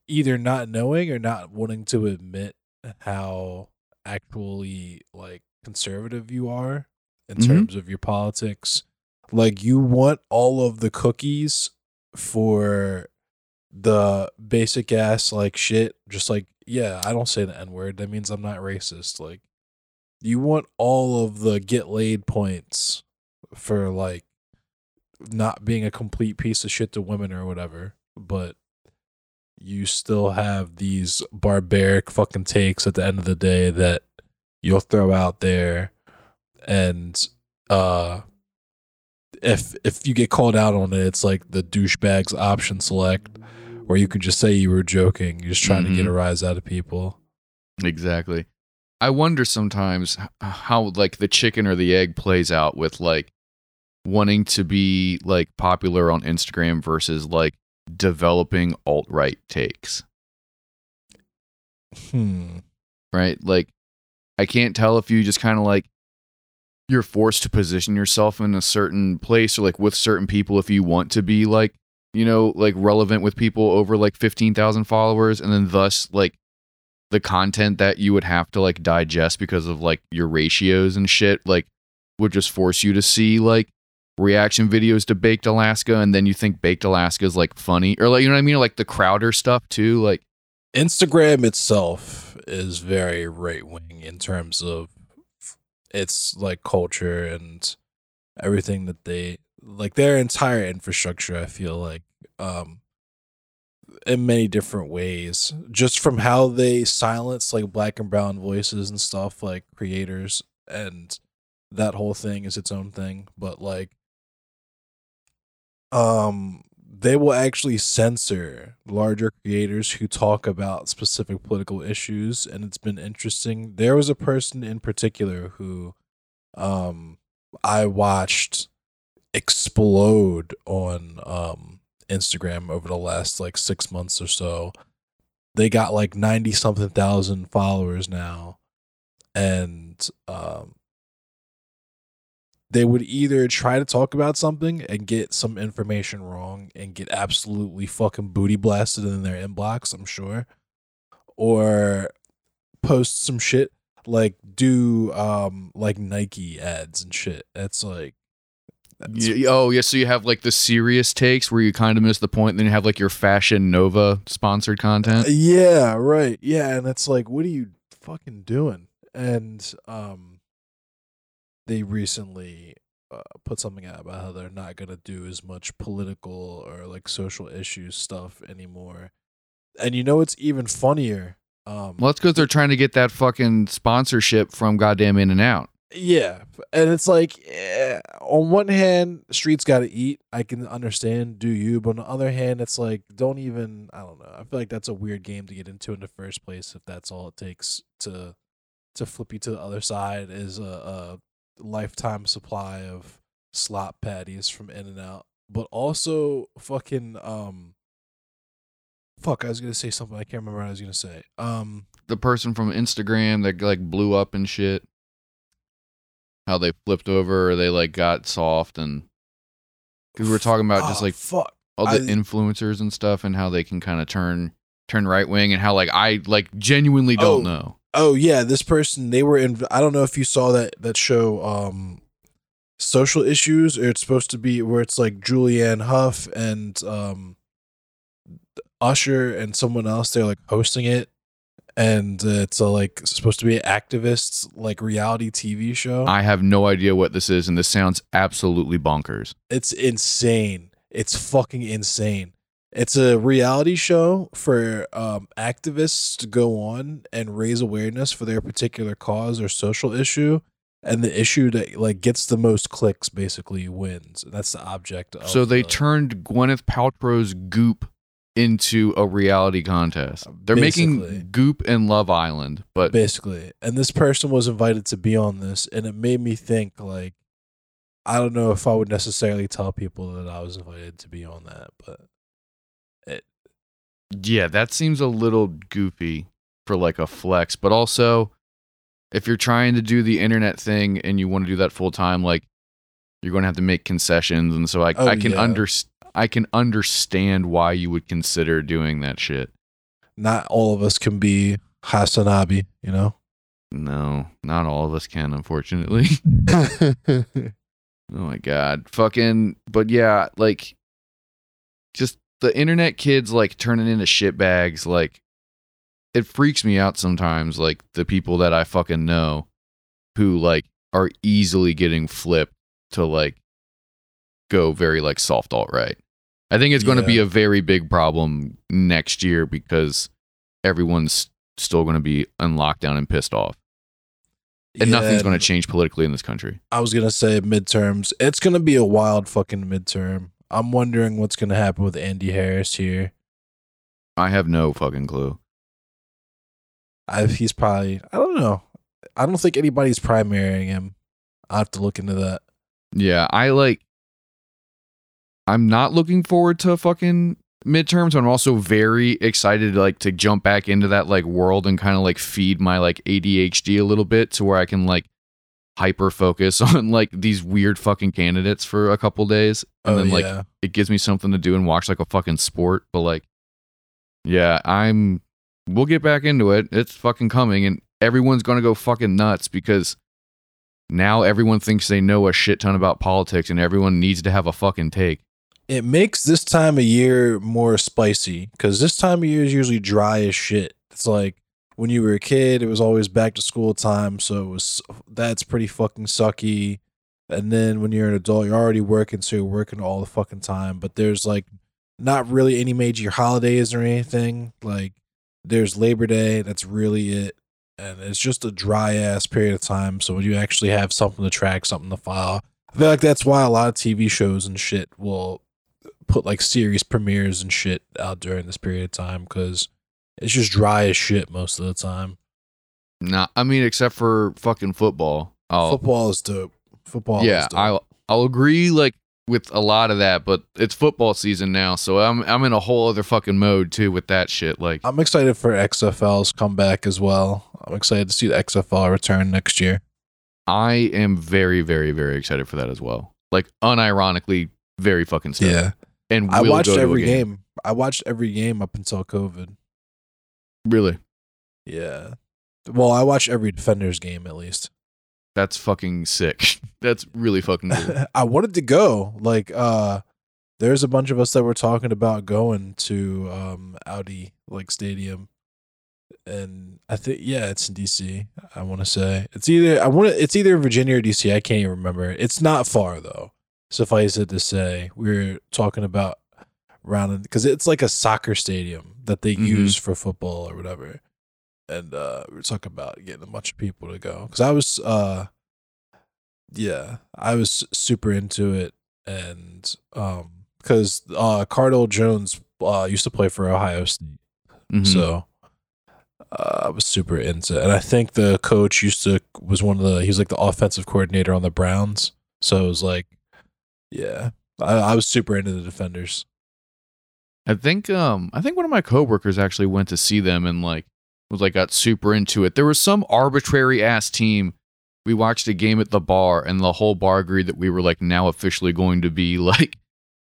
either not knowing or not wanting to admit how actually like conservative you are in Mhm. terms of your politics. Like you want all of the cookies for the basic ass like shit. Just like, yeah, I don't say the N word. That means I'm not racist. Like you want all of the get laid points for like not being a complete piece of shit to women or whatever. But you still have these barbaric fucking takes at the end of the day that you'll throw out there and uh if if you get called out on it it's like the douchebags option select where you can just say you were joking you're just trying to get a rise out of people Exactly. I wonder sometimes how like the chicken or the egg plays out with like wanting to be like popular on Instagram versus like developing alt right takes, hmm right? Like I can't tell if you just kind of like you're forced to position yourself in a certain place or like with certain people if you want to be like, you know, like relevant with people over like 15,000 followers and then thus like the content that you would have to like digest because of like your ratios and shit like would just force you to see like reaction videos to baked alaska and then you think baked alaska is like funny or like you know what i mean? Or, like the crowder stuff too like instagram itself is very right wing in terms of its like culture and everything that they like their entire infrastructure i feel like um in many different ways. Just from how they silence like black and brown voices and stuff like creators and that whole thing is its own thing but like um they will actually censor larger creators who talk about specific political issues and it's been interesting. There was a person in particular who um i watched explode on um instagram over the last like six months or so. They got like 90 something thousand followers now and um they would either try to talk about something and get some information wrong and get absolutely fucking booty blasted in their inbox, I'm sure, or post some shit like do um like Nike ads and shit. That's like that's, y- oh yeah so you have like the serious takes where you kind of miss the point and then you have like your fashion nova sponsored content yeah, right. Yeah, and it's like what are you fucking doing? And um they recently uh, put something out about how they're not going to do as much political or like social issues stuff anymore. And you know it's even funnier? Um well that's because they're trying to get that fucking sponsorship from goddamn in and out Yeah, and it's like eh, on one hand, streets got to eat. I can understand, do you? But on the other hand, it's like don't even. I don't know. I feel like that's a weird game to get into in the first place. If that's all it takes to to flip you to the other side is a, a lifetime supply of slop patties from In and Out, but also fucking um. Fuck, I was gonna say something. I can't remember what I was gonna say. Um, the person from Instagram that like blew up and shit. How they flipped over or they like got soft and because we're talking about just oh, like fuck. all the I- influencers and stuff and how they can kind of turn turn right wing and how like I like genuinely don't Oh. know. Oh yeah, this person they were in. I don't know if you saw that that show, um, social issues. Or it's supposed to be where it's like Julianne Hough and um, Usher and someone else. They're like hosting it, and uh, it's a, like supposed to be an activist like reality TV show. I have no idea what this is and this sounds absolutely bonkers. It's insane. It's fucking insane. It's a reality show for um, activists to go on and raise awareness for their particular cause or social issue, and the issue that like gets the most clicks basically wins. That's the object. Of so they the- turned Gwyneth Paltrow's Goop into a reality contest. They're Basically. making Goop and Love Island, but basically, and this person was invited to be on this, and it made me think like. I don't know if I would necessarily tell people that I was invited to be on that, but yeah, that seems a little goofy for like a flex, but also if you're trying to do the internet thing and you want to do that full time, like you're going to have to make concessions, and so I Oh, I can yeah. under I can understand why you would consider doing that shit. Not all of us can be Hasanabi, you know. No, not all of us can, unfortunately. Oh my god. Fucking but yeah, like just the internet kids like turning into shitbags, like it freaks me out sometimes, like the people that I fucking know who like are easily getting flipped to like go very like soft alt right. I think it's going to be a very big problem next year because everyone's still going to be in lockdown and pissed off. And nothing's going to change politically in this country. I was gonna say midterms. It's gonna be a wild fucking midterm. I'm wondering what's gonna happen with Andy Harris here. I have no fucking clue. I, he's probably. I don't know. I don't think anybody's primarying him. I have to look into that. Yeah, I like. I'm not looking forward to fucking midterms. But I'm also very excited like to jump back into that like world and kind of like feed my like ADHD a little bit to where I can like hyper focus on like these weird fucking candidates for a couple days and oh then like yeah. it gives me something to do and watch like a fucking sport. But like, yeah, I'm. We'll get back into it. It's fucking coming, and everyone's gonna go fucking nuts because now everyone thinks they know a shit ton about politics, and everyone needs to have a fucking take. it makes this time of year more spicy because this time of year is usually dry as shit. It's like when you were a kid, it was always back to school time, so it was that's pretty fucking sucky. And then when you're an adult, you're already working, so you're working all the fucking time. But there's like not really any major holidays or anything. Like there's Labor Day, that's really it. And it's just a dry ass period of time. So when you actually have something to track, something to file, I feel like that's why a lot of TV shows and shit will put like series premieres and shit out during this period of time because it's just dry as shit most of the time. Nah, I mean, except for fucking football. Oh, Football is dope. Football. yeah, is dope. I'll I'll agree like with a lot of that, but it's football season now, so I'm I'm in a whole other fucking mode too with that shit. Like, I'm excited for XFL's comeback as well. I'm excited to see the XFL return next year. I am very, very, very excited for that as well. Like, unironically, very fucking stoked. Yeah, and I watched go to a every game. I watched every game up until COVID. Really, Yeah. Well, I watch every Defenders game at least. that's fucking sick. that's really fucking cool. I wanted to go. Like, uh, there's a bunch of us that were talking about going to um Audi like stadium, and I think yeah, it's in DC. I want to say it's either I want it's either Virginia or DC. I can't even remember. It's not far though. Suffice it to say, we are talking about around because it's like a soccer stadium that they Mhm. use for football or whatever. And uh, we were talking about getting a bunch of people to go because I was uh yeah, I was super into it, and um, because uh, Cardale Jones uh used to play for Ohio State, Mhm. so uh, I was super into it. And I think the coach used to was one of the he was like the offensive coordinator on the Browns, so it was like, yeah, I, I was super into the defenders. I think um I think one of my coworkers actually went to see them and like was like got super into it. There was some arbitrary ass team. We watched a game at the bar and the whole bar agreed that we were like now officially going to be like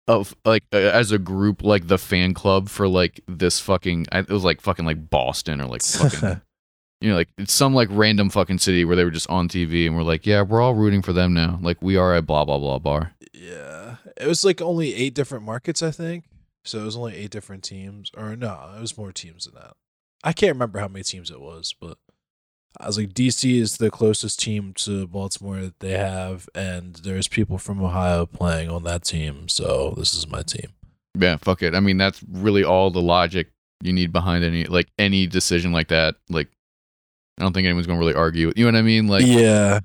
of like uh, as a group like the fan club for like this fucking I- it was like fucking like Boston or like fucking you know like it's some like random fucking city where they were just on TV and we're like yeah we're all rooting for them now like we are a blah blah blah bar. yeah, it was like only eight different markets, I think. So it was only eight different teams, or no, it was more teams than that. I can't remember how many teams it was, but I was like, DC is the closest team to Baltimore that they have, and there's people from Ohio playing on that team, so this is my team. Yeah, fuck it. I mean, that's really all the logic you need behind any like any decision like that. Like, I don't think anyone's gonna really argue. You know what I mean? Like, yeah,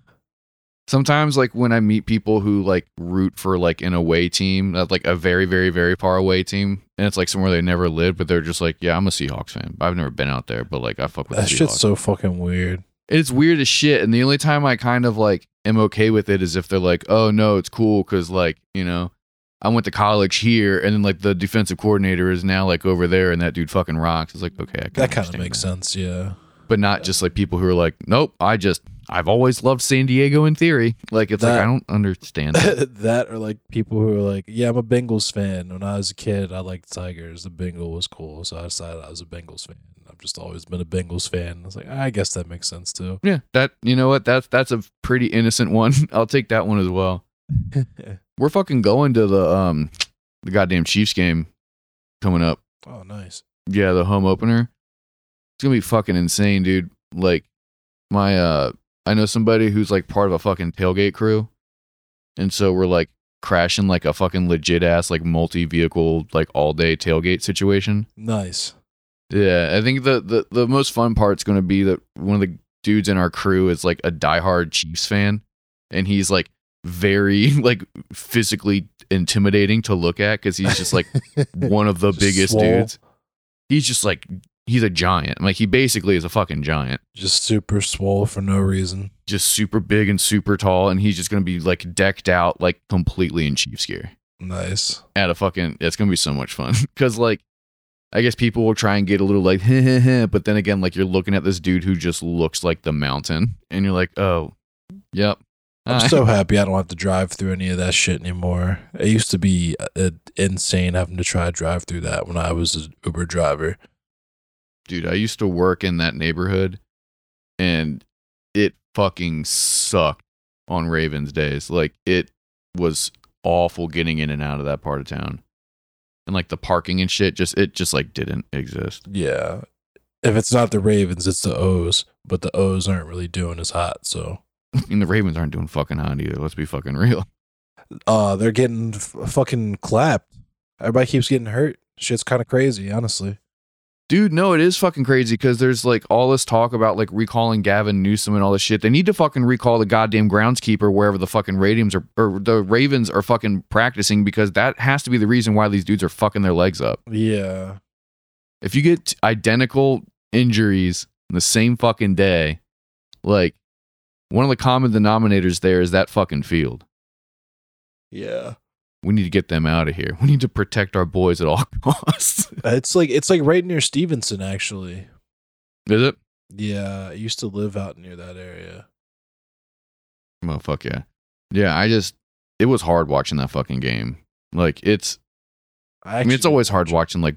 sometimes like when I meet people who like root for like an away team, that's like a very, very, very far away team, and it's like somewhere they never lived, but they're just like, yeah, I'm a Seahawks fan. But I've never been out there, but like I fuck with that shit's so fucking weird. it's weird as shit. And the only time I kind of like am okay with it is if they're like, oh no, it's cool because like you know I went to college here, and then like the defensive coordinator is now like over there, and that dude fucking rocks. It's like okay, I That kind of makes that. sense. Yeah. but not just like people who are like, nope, I just I've always loved San Diego in theory. Like it's like I don't understand. It. that or like people who are like, yeah, I'm a Bengals fan. When I was a kid, I liked Tigers. The Bengal was cool, so I decided I was a Bengals fan. I've just always been a Bengals fan. I was like, I guess that makes sense too. yeah, that you know what? That's that's a pretty innocent one. I'll take that one as well. We're fucking going to the um the goddamn Chiefs game coming up. oh, nice. Yeah, the home opener. It's gonna be fucking insane, dude. Like my uh I know somebody who's like part of a fucking tailgate crew. And so we're like crashing like a fucking legit ass like multi vehicle like all day tailgate situation. Nice. Yeah, I think the, the the most fun part's gonna be that one of the dudes in our crew is like a diehard Chiefs fan, and he's like very like physically intimidating to look at because he's just like one of the biggest swole. dudes. He's just like he's a giant. Like he basically is a fucking giant. Just super swole for no reason. Just super big and super tall, and he's just gonna be like decked out like completely in Chiefs gear Nice. at a fucking. It's gonna be so much fun because like. I guess people will try and get a little like, heh, heh, heh, but then again, like you're looking at this dude who just looks like the mountain, and you're like, oh, yep. I'm Hi. so happy I don't have to drive through any of that shit anymore. It used to be uh, insane having to try to drive through that when I was an Uber driver. Dude, I used to work in that neighborhood, and it fucking sucked on Ravens days. Like it was awful getting in and out of that part of town, and like the parking and shit. Just it just like didn't exist. Yeah. If it's not the Ravens, it's the O's, but the O's aren't really doing as hot. So, and the Ravens aren't doing fucking hot either. Let's be fucking real. uh, they're getting f- fucking clapped. Everybody keeps getting hurt. Shit's kind of crazy, honestly. Dude, no, it is fucking crazy because there's like all this talk about like recalling Gavin Newsom and all this shit. They need to fucking recall the goddamn groundskeeper wherever the fucking Radiums are or the Ravens are fucking practicing because that has to be the reason why these dudes are fucking their legs up. Yeah. If you get identical injuries in the same fucking day, like one of the common denominators there is that fucking field. Yeah. We need to get them out of here. We need to protect our boys at all costs. It's like it's like right near Stevenson, actually. is it? Yeah, I used to live out near that area. Oh fuck yeah. Yeah, I just it was hard watching that fucking game. Like it's I, I mean it's always hard watching like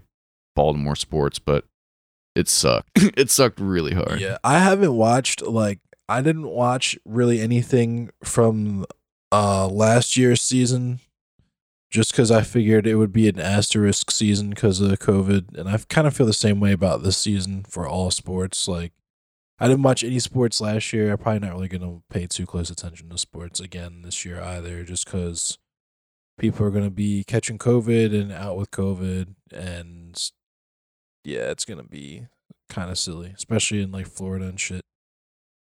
Baltimore sports, but it sucked. it sucked really hard. Yeah, I haven't watched like I didn't watch really anything from uh last year's season just cuz I figured it would be an asterisk season cuz of the COVID and I kind of feel the same way about this season for all sports like I didn't watch any sports last year. I'm probably not really going to pay too close attention to sports again this year either just cuz people are going to be catching COVID and out with COVID and yeah, it's going to be kind of silly, especially in like Florida and shit.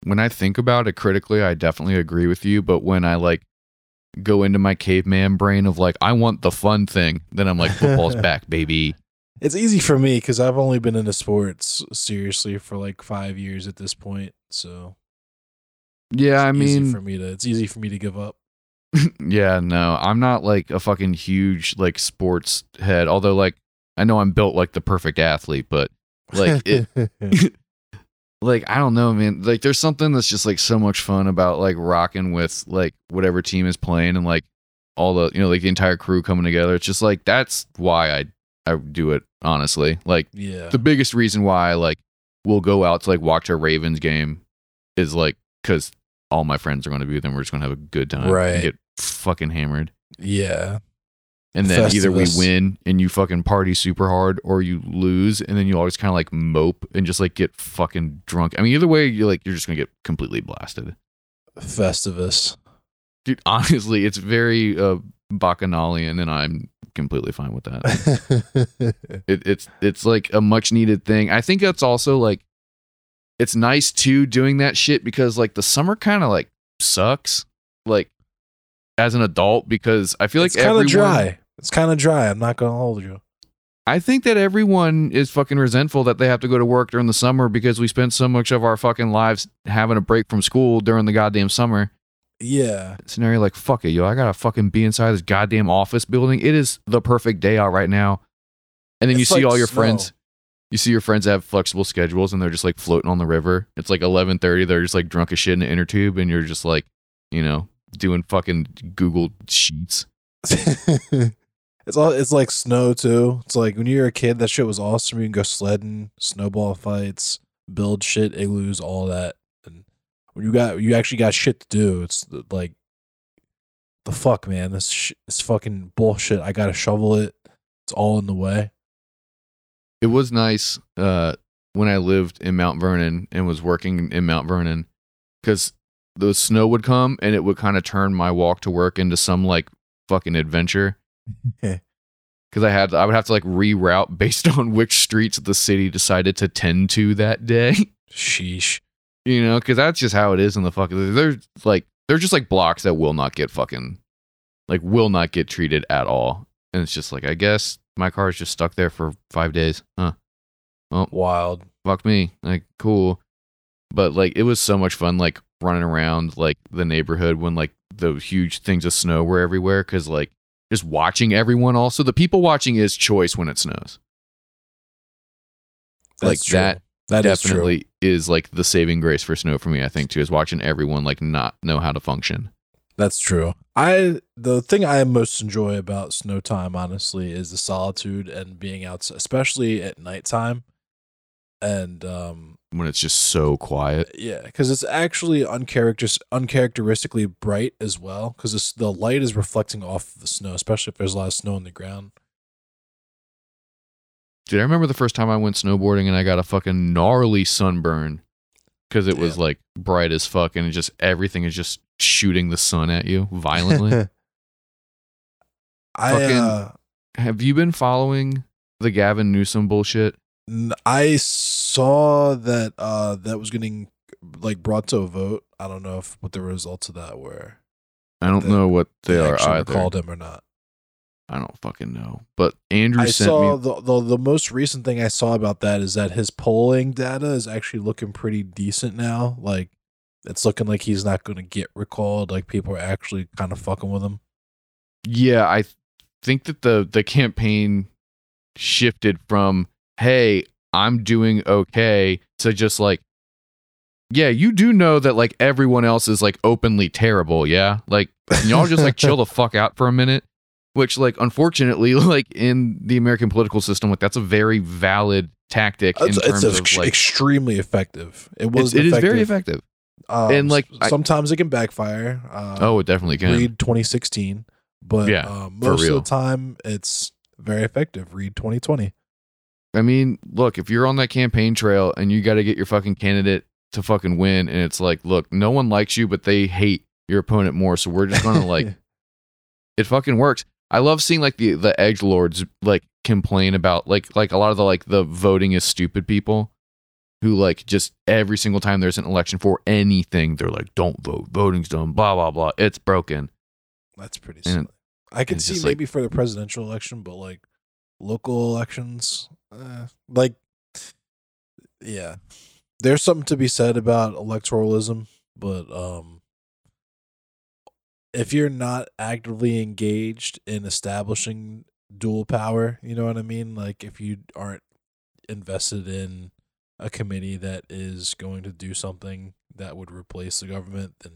When I think about it critically, I definitely agree with you, but when I like go into my caveman brain of like I want the fun thing, then I'm like football's back, baby. It's easy for me because I've only been into sports seriously for like five years at this point. So Yeah, I mean for me to it's easy for me to give up. yeah, no, I'm not like a fucking huge like sports head. Although like I know I'm built like the perfect athlete, but like it like I don't know, man. Like there's something that's just like so much fun about like rocking with like whatever team is playing and like all the you know like the entire crew coming together. It's just like that's why I I do it honestly. Like yeah, the biggest reason why I like will go out to like watch a Ravens game is like because all my friends are going to be with them. We're just going to have a good time, and Right. Get fucking hammered, yeah, and then either we win and you fucking party super hard, or you lose, and then you always kind of like mope and just like get fucking drunk. I mean, either way, you're like you're just going to get completely blasted, Festivus. dude. Honestly, it's very uh, bacchanalian, and I'm completely fine with that. it, it's it's like a much needed thing. I think that's also like it's nice too doing that shit because like the summer kind of like sucks like as an adult because I feel like it's kind everyone of dry. It's kind of dry. I'm not gonna hold you. I think that everyone is fucking resentful that they have to go to work during the summer because we spent so much of our fucking lives having a break from school during the goddamn summer. Yeah. scenario like fuck it yo i gotta fucking be inside this goddamn office building it is the perfect day out right now and then you It's see like all your snow. friends you see your friends have flexible schedules and they're just like floating on the river it's like 11.30 they're just like drunk as shit in an inner tube and you're just like you know doing fucking google sheets it's all it's like snow too. It's like when you were a kid, that shit was awesome. You can go sledding, snowball fights, build shit, igloos, all that. And when you got you actually got shit to do, it's like the fuck, man. This sh- this fucking bullshit. I gotta shovel it. It's all in the way. it was nice uh, when I lived in Mount Vernon and was working in Mount Vernon because the snow would come and it would kind of turn my walk to work into some like fucking adventure. Because I had, I would have to like reroute based on which streets the city decided to tend to that day. Sheesh. you know, because that's just how it is in the fucking. There's like, they're just like blocks that will not get fucking, like, will not get treated at all. And it's just like, I guess my car is just stuck there for five days. Huh. Wild. fuck me like cool but like it was so much fun like running around like the neighborhood when like the huge things of snow were everywhere because like just watching everyone also the people watching is choice when it snows Like That's true. that That is definitely is, like the saving grace for snow for me i think too is watching everyone like not know how to function That's true. I the thing I most enjoy about snow time, honestly, is the solitude and being outside, especially at nighttime. And um, when it's just so quiet yeah, because it's actually uncharacter uncharacteristically bright as well. Because the light is reflecting off the snow, especially if there's a lot of snow on the ground. dude i remember the first time i went snowboarding and i got a fucking gnarly sunburn because it was Damn. like bright as fuck and it just everything is just shooting the sun at you violently I Fucking- uh, Have you been following the Gavin Newsom bullshit? I saw that uh that was getting like brought to a vote. I don't know if what the results of that were. I don't know what they are either. recalled him or not. I don't fucking know. But Andrew I sent saw me. the, the the most recent thing I saw about that is that his polling data is actually looking pretty decent now. Like it's looking like he's not going to get recalled. Like people are actually kind of fucking with him. Yeah, I th- think that the the campaign shifted from "Hey, I'm doing okay" to just like, "Yeah, you do know that like everyone else is like openly terrible, yeah? Like can y'all just like chill the fuck out for a minute." Which like unfortunately like in the American political system like that's a very valid tactic in It's, terms it's of ex- like extremely effective. It was. it is very effective. Um, and, like, I- sometimes it can backfire. Um, Oh, it definitely can. Read 2016, but Yeah, um, most of the time it's very effective. Read 2020. I mean, look, if you're on that campaign trail and you got to get your fucking candidate to fucking win, and it's like, look, no one likes you, but they hate your opponent more, so we're just gonna like, it fucking works. I love seeing like the the edge lords like complain about like like a lot of the like the voting is stupid people who like just every single time there's an election for anything, they're like, don't vote, voting's dumb, blah blah blah, it's broken. That's pretty And. I can see just like- maybe for the presidential election, but like local elections, uh, like yeah, there's something to be said about electoralism, but um, if you're not actively engaged in establishing dual power, you know what I mean. Like if you aren't invested in a committee that is going to do something that would replace the government, then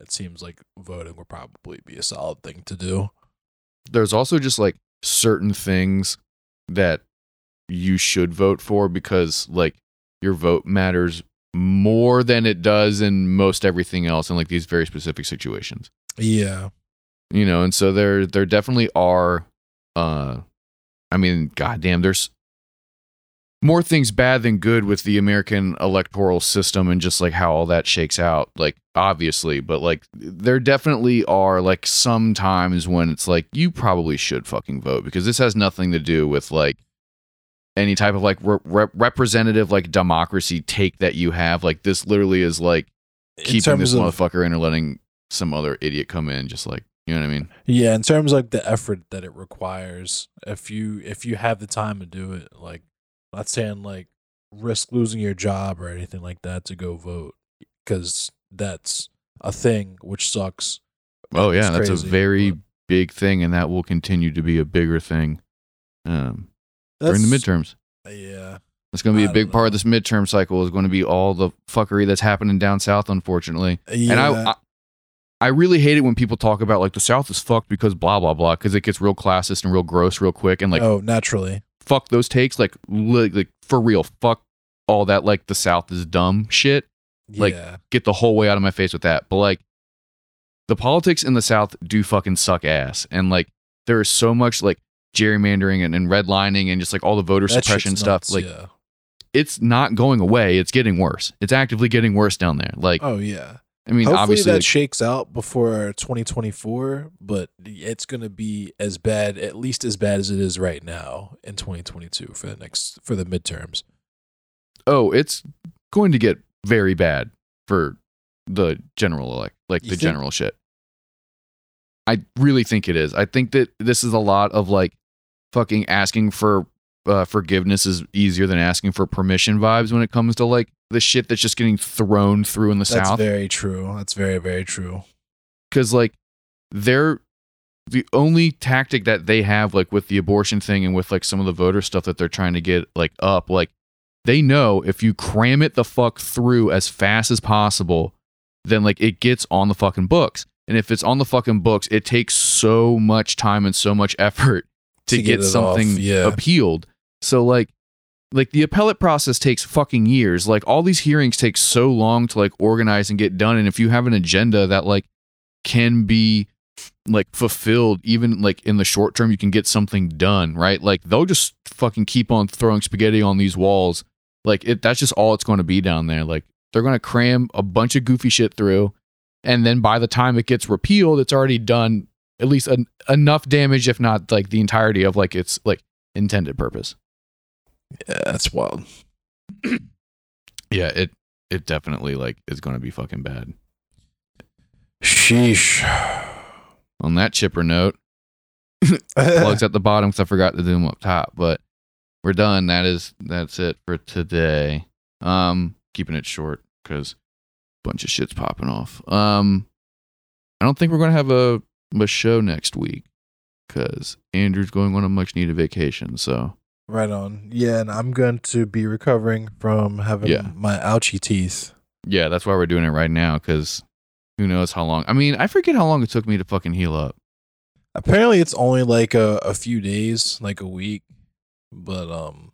it seems like voting would probably be a solid thing to do. there's also just like certain things that you should vote for because like your vote matters more than it does in most everything else in like these very specific situations Yeah. you know and so there there definitely are uh i mean goddamn there's more things bad than good with the american electoral system and just like how all that shakes out like obviously but like there definitely are like some times when it's like you probably should fucking vote because this has nothing to do with like any type of like re- rep- like democracy take that you have. Like this literally is like keeping this of- motherfucker in or letting some other idiot come in just like you know what i mean? Yeah, in terms of like the effort that it requires, if you if you have the time to do it, like not saying like risk losing your job or anything like that to go vote, because that's a thing, which sucks. Oh yeah, It's that's a very but- big thing, and that will continue to be a bigger thing um, during the midterms. Yeah, It's going to be I a big part of this midterm cycle. Is going to be all the fuckery that's happening down south, unfortunately. yeah. And I, I, I really hate it when people talk about like the South is fucked because blah blah blah because it gets real classist and real gross real quick and like oh, naturally. Fuck those takes like li- like for real fuck all that like the South is dumb shit. Like, yeah, Get the whole way out of my face with that. But like the politics in the South do fucking suck ass and like there is so much like gerrymandering and, and redlining and just like all the voter That suppression stuff nuts, like yeah. it's not going away it's getting worse it's actively getting worse down there like oh yeah. I mean Hopefully obviously that like, shakes out before 2024, but it's gonna be as bad, at least as bad as it is right now in 2022 for the next for the midterms. oh, it's going to get very bad for the general elect, like You the think- general shit. I really think it is. I think that this is a lot of like fucking asking for uh, forgiveness is easier than asking for permission vibes when it comes to like the shit that's just getting thrown through in the That's South. very true. That's very very true. because like they're the only tactic that they have like with the abortion thing and with like some of the voter stuff that they're trying to get like up like they know if you cram it the fuck through as fast as possible then like it gets on the fucking books and if it's on the fucking books it takes so much time and so much effort to, To get, get something yeah. appealed so like like the appellate process takes fucking years. Like all these hearings take so long to like organize and get done. And if you have an agenda that like can be like fulfilled even like in the short term you can get something done right? Like they'll just fucking keep on throwing spaghetti on these walls. Like it that's just all it's going to be down there. Like they're going to cram a bunch of goofy shit through. And then by the time it gets repealed it's already done at least en- enough damage if not like the entirety of like its like intended purpose Yeah, that's wild. yeah it it definitely like is going to be fucking bad Sheesh. on that chipper note plugs at the bottom because I forgot to do them up top. But we're done. That is that's it for today. Um, keeping it short because a bunch of shit's popping off. Um, I don't think we're gonna have a a show next week because Andrew's going on a much needed vacation. So Right on. Yeah, and I'm going to be recovering from having Yeah. my ouchie teeth. yeah, that's why we're doing it right now because who knows how long. I mean, I forget how long it took me to fucking heal up. Apparently, it's only like a, a few days, like a week. But um,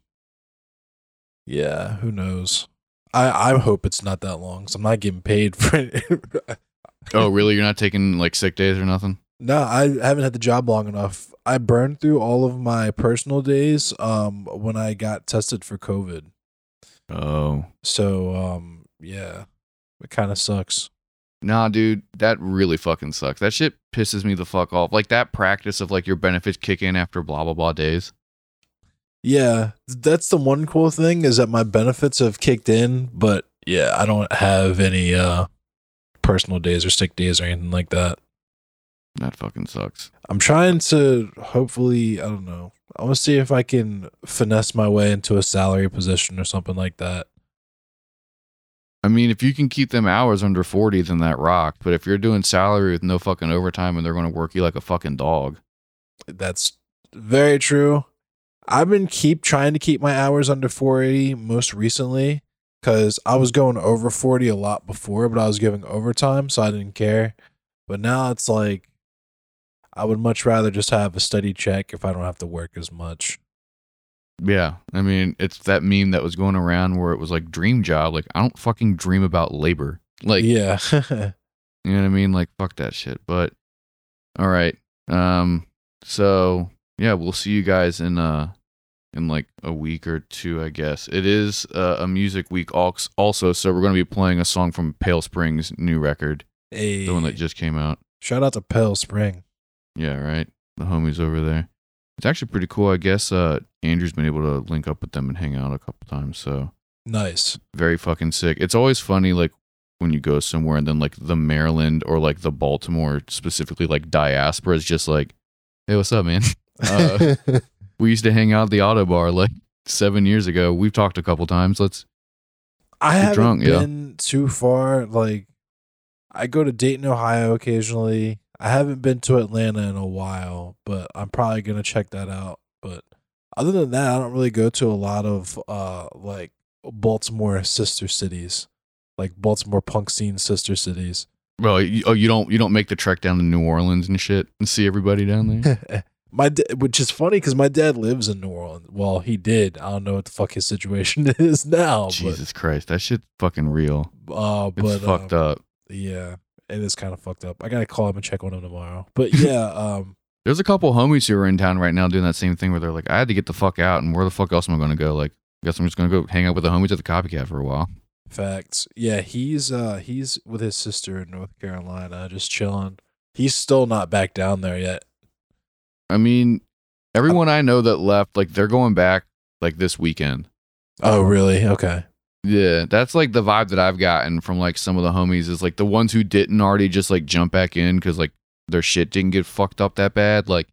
yeah, who knows? I I hope it's not that long. So I'm not getting paid for it. Oh, really? You're not taking like sick days or nothing? No, I haven't had the job long enough. I burned through all of my personal days um when I got tested for COVID. Oh. So um yeah, it kind of sucks. Nah, dude, that really fucking sucks. That shit pisses me the fuck off. Like that practice of like your benefits kick in after blah blah blah days. Yeah, that's the one cool thing is that my benefits have kicked in, but yeah, I don't have any uh personal days or sick days or anything like that. That fucking sucks. I'm trying to hopefully, I don't know. I want to see if I can finesse my way into a salary position or something like that. I mean, if you can keep them hours under 40, then that rocked. But if you're doing salary with no fucking overtime and they're going to work you like a fucking dog, That's very true. I've been keep trying to keep my hours under 40 most recently because I was going over 40 a lot before, but I was giving overtime, so I didn't care. But now it's like I would much rather just have a steady check if I don't have to work as much. yeah. I mean, it's that meme that was going around where it was like dream job. Like, I don't fucking dream about labor. Like, yeah. You know what I mean? Like fuck that shit. But all right. Um so yeah, we'll see you guys in uh in like a week or two, I guess. It is uh, a music week also, so we're going to be playing a song from Pale Springs' new record, hey, the one that just came out. shout out to Pale Spring. Yeah, right. The homies over there. It's actually pretty cool. I guess uh Andrew's been able to link up with them and hang out a couple times, so Nice. very fucking sick. It's always funny like when you go somewhere and then like the Maryland or like the Baltimore specifically like diaspora is just like, hey, what's up, man? Uh, we used to hang out at the Ottobar like seven years ago. We've talked a couple times. Let's I haven't drunk, yeah. been too far. Like, I go to Dayton, Ohio occasionally. I haven't been to Atlanta in a while, but I'm probably gonna check that out. But other than that, I don't really go to a lot of uh like Baltimore sister cities, like Baltimore punk scene sister cities. Well, you, oh, you don't you don't make the trek down to New Orleans and shit and see everybody down there. my da- which is funny because my dad lives in New Orleans. Well, he did. I don't know what the fuck his situation is now. Jesus Christ, that shit's fucking real. But, uh, It's but fucked um, up. Yeah, it is kind of fucked up. I gotta call him and check on him tomorrow. But yeah, um, There's a couple homies who are in town right now doing that same thing where they're like, I had to get the fuck out, and where the fuck else am I to go? Like, I guess I'm just to go hang out with the homies at the copycat for a while. facts. Yeah, he's uh he's with his sister in North Carolina, just chilling. He's still not back down there yet. I mean, everyone I know that left, like, they're going back like this weekend. Oh, really? Okay. Yeah, that's like the vibe that I've gotten from like some of the homies is like the ones who didn't already just like jump back in because like their shit didn't get fucked up that bad. Like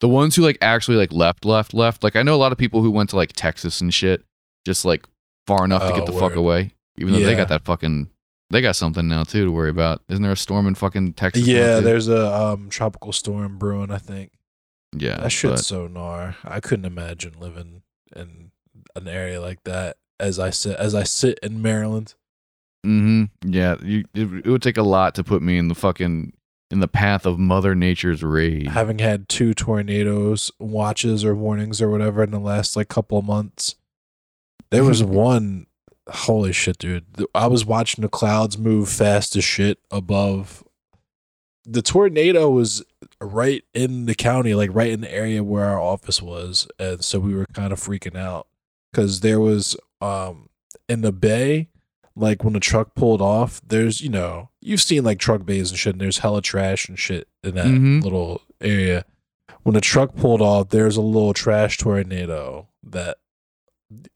the ones who like actually like left, left, left. Like I know a lot of people who went to like Texas and shit, just like far enough to Oh, get the fuck away. Even though they got that fucking, they got something now too to worry about. Isn't there a storm in fucking Texas? Yeah, there's a um tropical storm brewing. I think yeah. that shit's but- so gnar. I couldn't imagine living in an area like that. As I sit, as I sit in Maryland. Mm-hmm. Yeah, you, it, it would take a lot to put me in the fucking in the path of Mother Nature's rage. having had two tornadoes watches or warnings or whatever in the last like couple of months. There was one holy shit, dude. I was watching the clouds move fast as shit above. The tornado was right in the county, like right in the area where our office was, and so we were kind of freaking out because there was um in the bay like when the truck pulled off, there's you know you've seen like truck bays and shit, and there's hella trash and shit in that Mhm. little area. When the truck pulled off, there's a little trash tornado that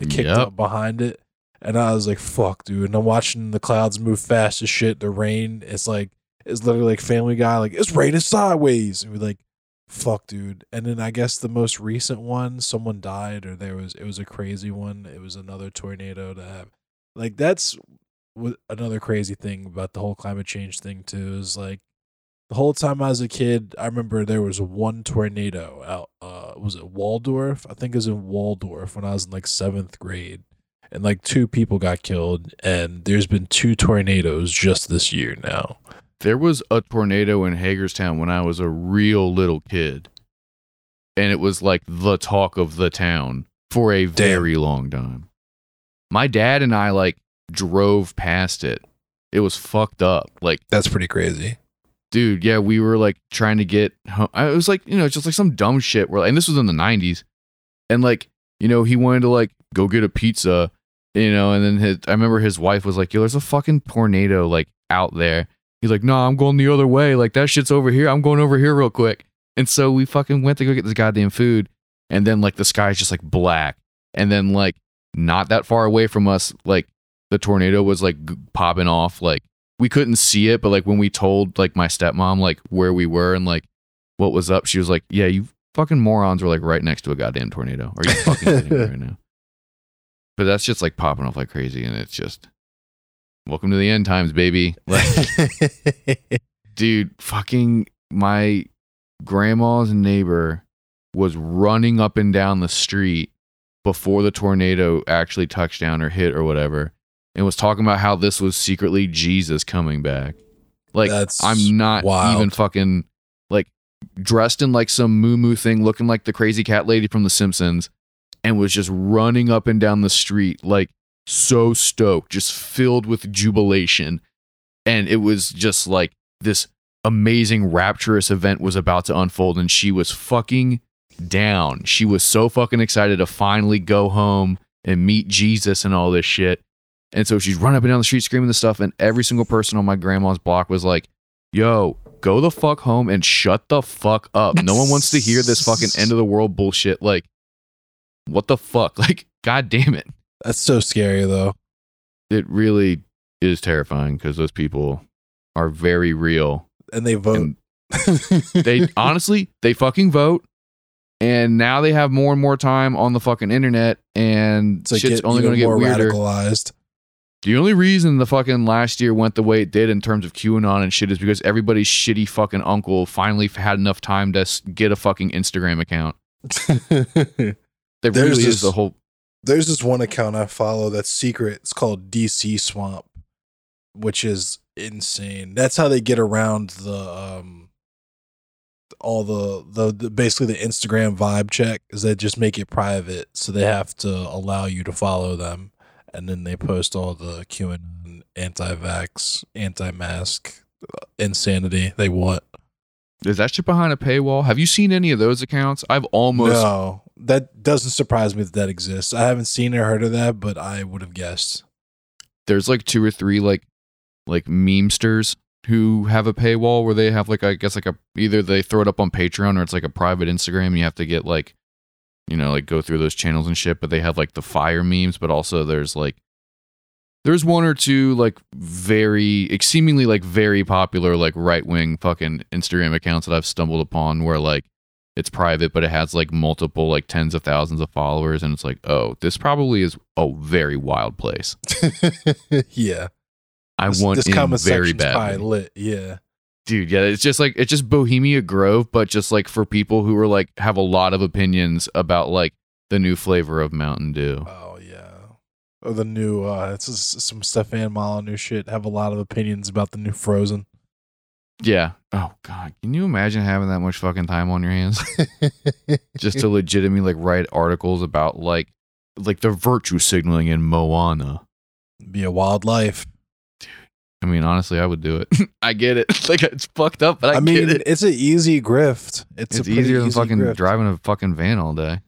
kicked Yep. up behind it, and I was like, "Fuck, dude!" And I'm watching the clouds move fast as shit. The rain, it's like it's literally like Family Guy, like it's raining sideways, and we're like, "Fuck, dude!" And then I guess the most recent one, someone died, or there was it was a crazy one. It was another tornado to have like that's another crazy thing about the whole climate change thing too is like the whole time I was a kid, I remember there was one tornado out. Uh, was it Waldorf? I think it was in Waldorf when I was in like seventh grade, and like two people got killed. And there's been two tornadoes just this year now. There was a tornado in Hagerstown when I was a real little kid. And it was like the talk of the town for a very long time. My dad and I like drove past it. It was fucked up. Like, That's pretty crazy. dude, yeah, we were like trying to get home. I- It was like, you know, just like some dumb shit where, and this was in the 90s. And like, you know, he wanted to like go get a pizza, you know, and then his, I remember his wife was like, yo, there's a fucking tornado like out there. He's like, no, I'm going the other way. Like that shit's over here. I'm going over here real quick. And so we fucking went to go get this goddamn food. And then like the sky's just like black. And then like not that far away from us, like the tornado was like g- popping off. Like we couldn't see it, but like when we told like my stepmom like where we were and like what was up, she was like, "Yeah, you fucking morons were like right next to a goddamn tornado. Are you fucking kidding me right now?" But that's just like popping off like crazy, and it's just welcome to the end times, baby. Like, dude, fucking my grandma's neighbor was running up and down the street before the tornado actually touched down or hit or whatever and was talking about how this was secretly Jesus coming back. Like That's I'm not wild. even fucking like dressed in like some moo moo thing looking like the crazy cat lady from the Simpsons and was just running up and down the street like so stoked, just filled with jubilation. And it was just like this amazing rapturous event was about to unfold and she was fucking down. She was so fucking excited to finally go home and meet Jesus and all this shit. And so she's running up and down the street screaming this stuff. And every single person on my grandma's block was like, yo, go the fuck home and shut the fuck up. No one wants to hear this fucking end of the world bullshit. Like, what the fuck? Like, god damn it. That's so scary though. It really is terrifying because those people are very real. And they vote. And they honestly, they fucking vote. And now they have more and more time on the fucking internet, and to shit's only going to get more weirder. radicalized. The only reason the fucking last year went the way it did in terms of QAnon and shit is because everybody's shitty fucking uncle finally had enough time to get a fucking Instagram account. That There's really this- is the whole. There's this one account I follow that's secret. It's called DC Swamp, which is insane. That's how they get around the um all the, the the basically the Instagram vibe check is they just make it private, so they have to allow you to follow them, and then they post all the QAnon, anti-vax, anti-mask, uh, insanity they want. Is that shit behind a paywall? Have you seen any of those accounts? I've almost. no, that doesn't surprise me that that exists. I haven't seen or heard of that, but I would have guessed. There's like two or three like like memesters who have a paywall where they have like I guess like a either they throw it up on Patreon or it's like a private Instagram. You have to get like you know like go through those channels and shit. But they have like the fire memes, but also there's like there's one or two like very seemingly like very popular like right wing fucking Instagram accounts that I've stumbled upon where like it's private but it has like multiple like tens of thousands of followers and it's like oh this probably is a very wild place. yeah, I this, want this in comment very bad. lit. Yeah. Dude, yeah, it's just like it's just Bohemian Grove, but just like for people who are like have a lot of opinions about like the new flavor of Mountain Dew. Oh yeah. Or the new uh it's just some Stefan Molyneux shit. Have a lot of opinions about the new Frozen. Yeah. Oh god, can you imagine having that much fucking time on your hands just to legitimately like write articles about like like the virtue signaling in Moana? Be a wild life. I mean, honestly, I would do it. I get it. like it's fucked up, but I, I, mean, it. it's an easy grift. It's, It's, a easier than easy fucking grift. driving a fucking van all day.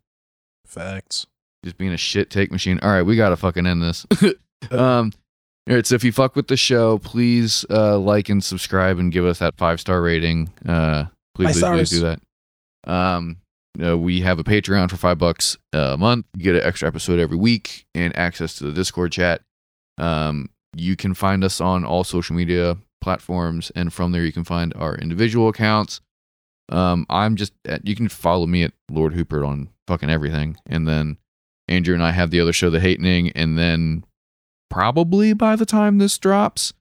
Facts. just being a shit take machine. All right, we gotta fucking end this. um, all right. So if you fuck with the show, please uh, like and subscribe and give us that five star rating. Uh, please, please, please do that. Um, uh, we have a Patreon for five bucks a month. You get an extra episode every week and access to the Discord chat. Um, you can find us on all social media platforms, and from there you can find our individual accounts. Um, I'm just at, you can follow me at Lord Hooper on fucking everything, and then Andrew and I have the other show, The Hatening, and then probably by the time this drops,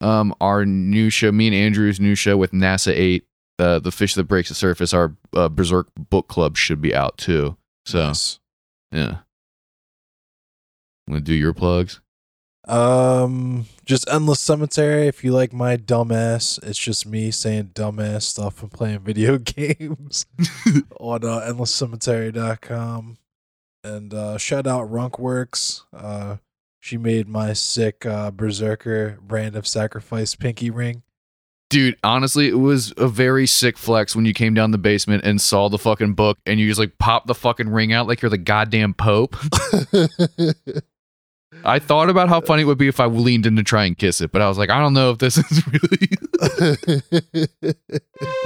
um, our new show, me and Andrew's new show with NASA Eight, uh, the fish that breaks the surface, our uh, Berserk book club should be out too. So Yes. yeah, gonna do your plugs? Um, just endless cemetery. If you like my dumbass, it's just me saying dumbass stuff and playing video games on uh, endlesscemetery.com. And uh, shout out Runkworks. Uh, she made my sick uh, Berserker brand of sacrifice pinky ring. Dude, honestly, it was a very sick flex when you came down the basement and saw the fucking book and you just like popped the fucking ring out like you're the goddamn Pope. I thought about how funny it would be if I leaned in to try and kiss it, but I was like, I don't know if this is really.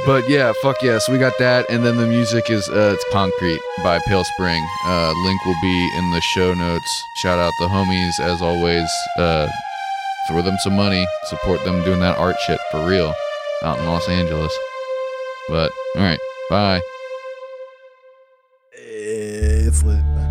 but yeah, fuck yeah. So we got that, and then the music is uh, it's Concrete by Pale Spring. Uh, link will be in the show notes. Shout out the homies as always. Uh, throw them some money, support them doing that art shit for real out in Los Angeles. But all right, bye. it's lit.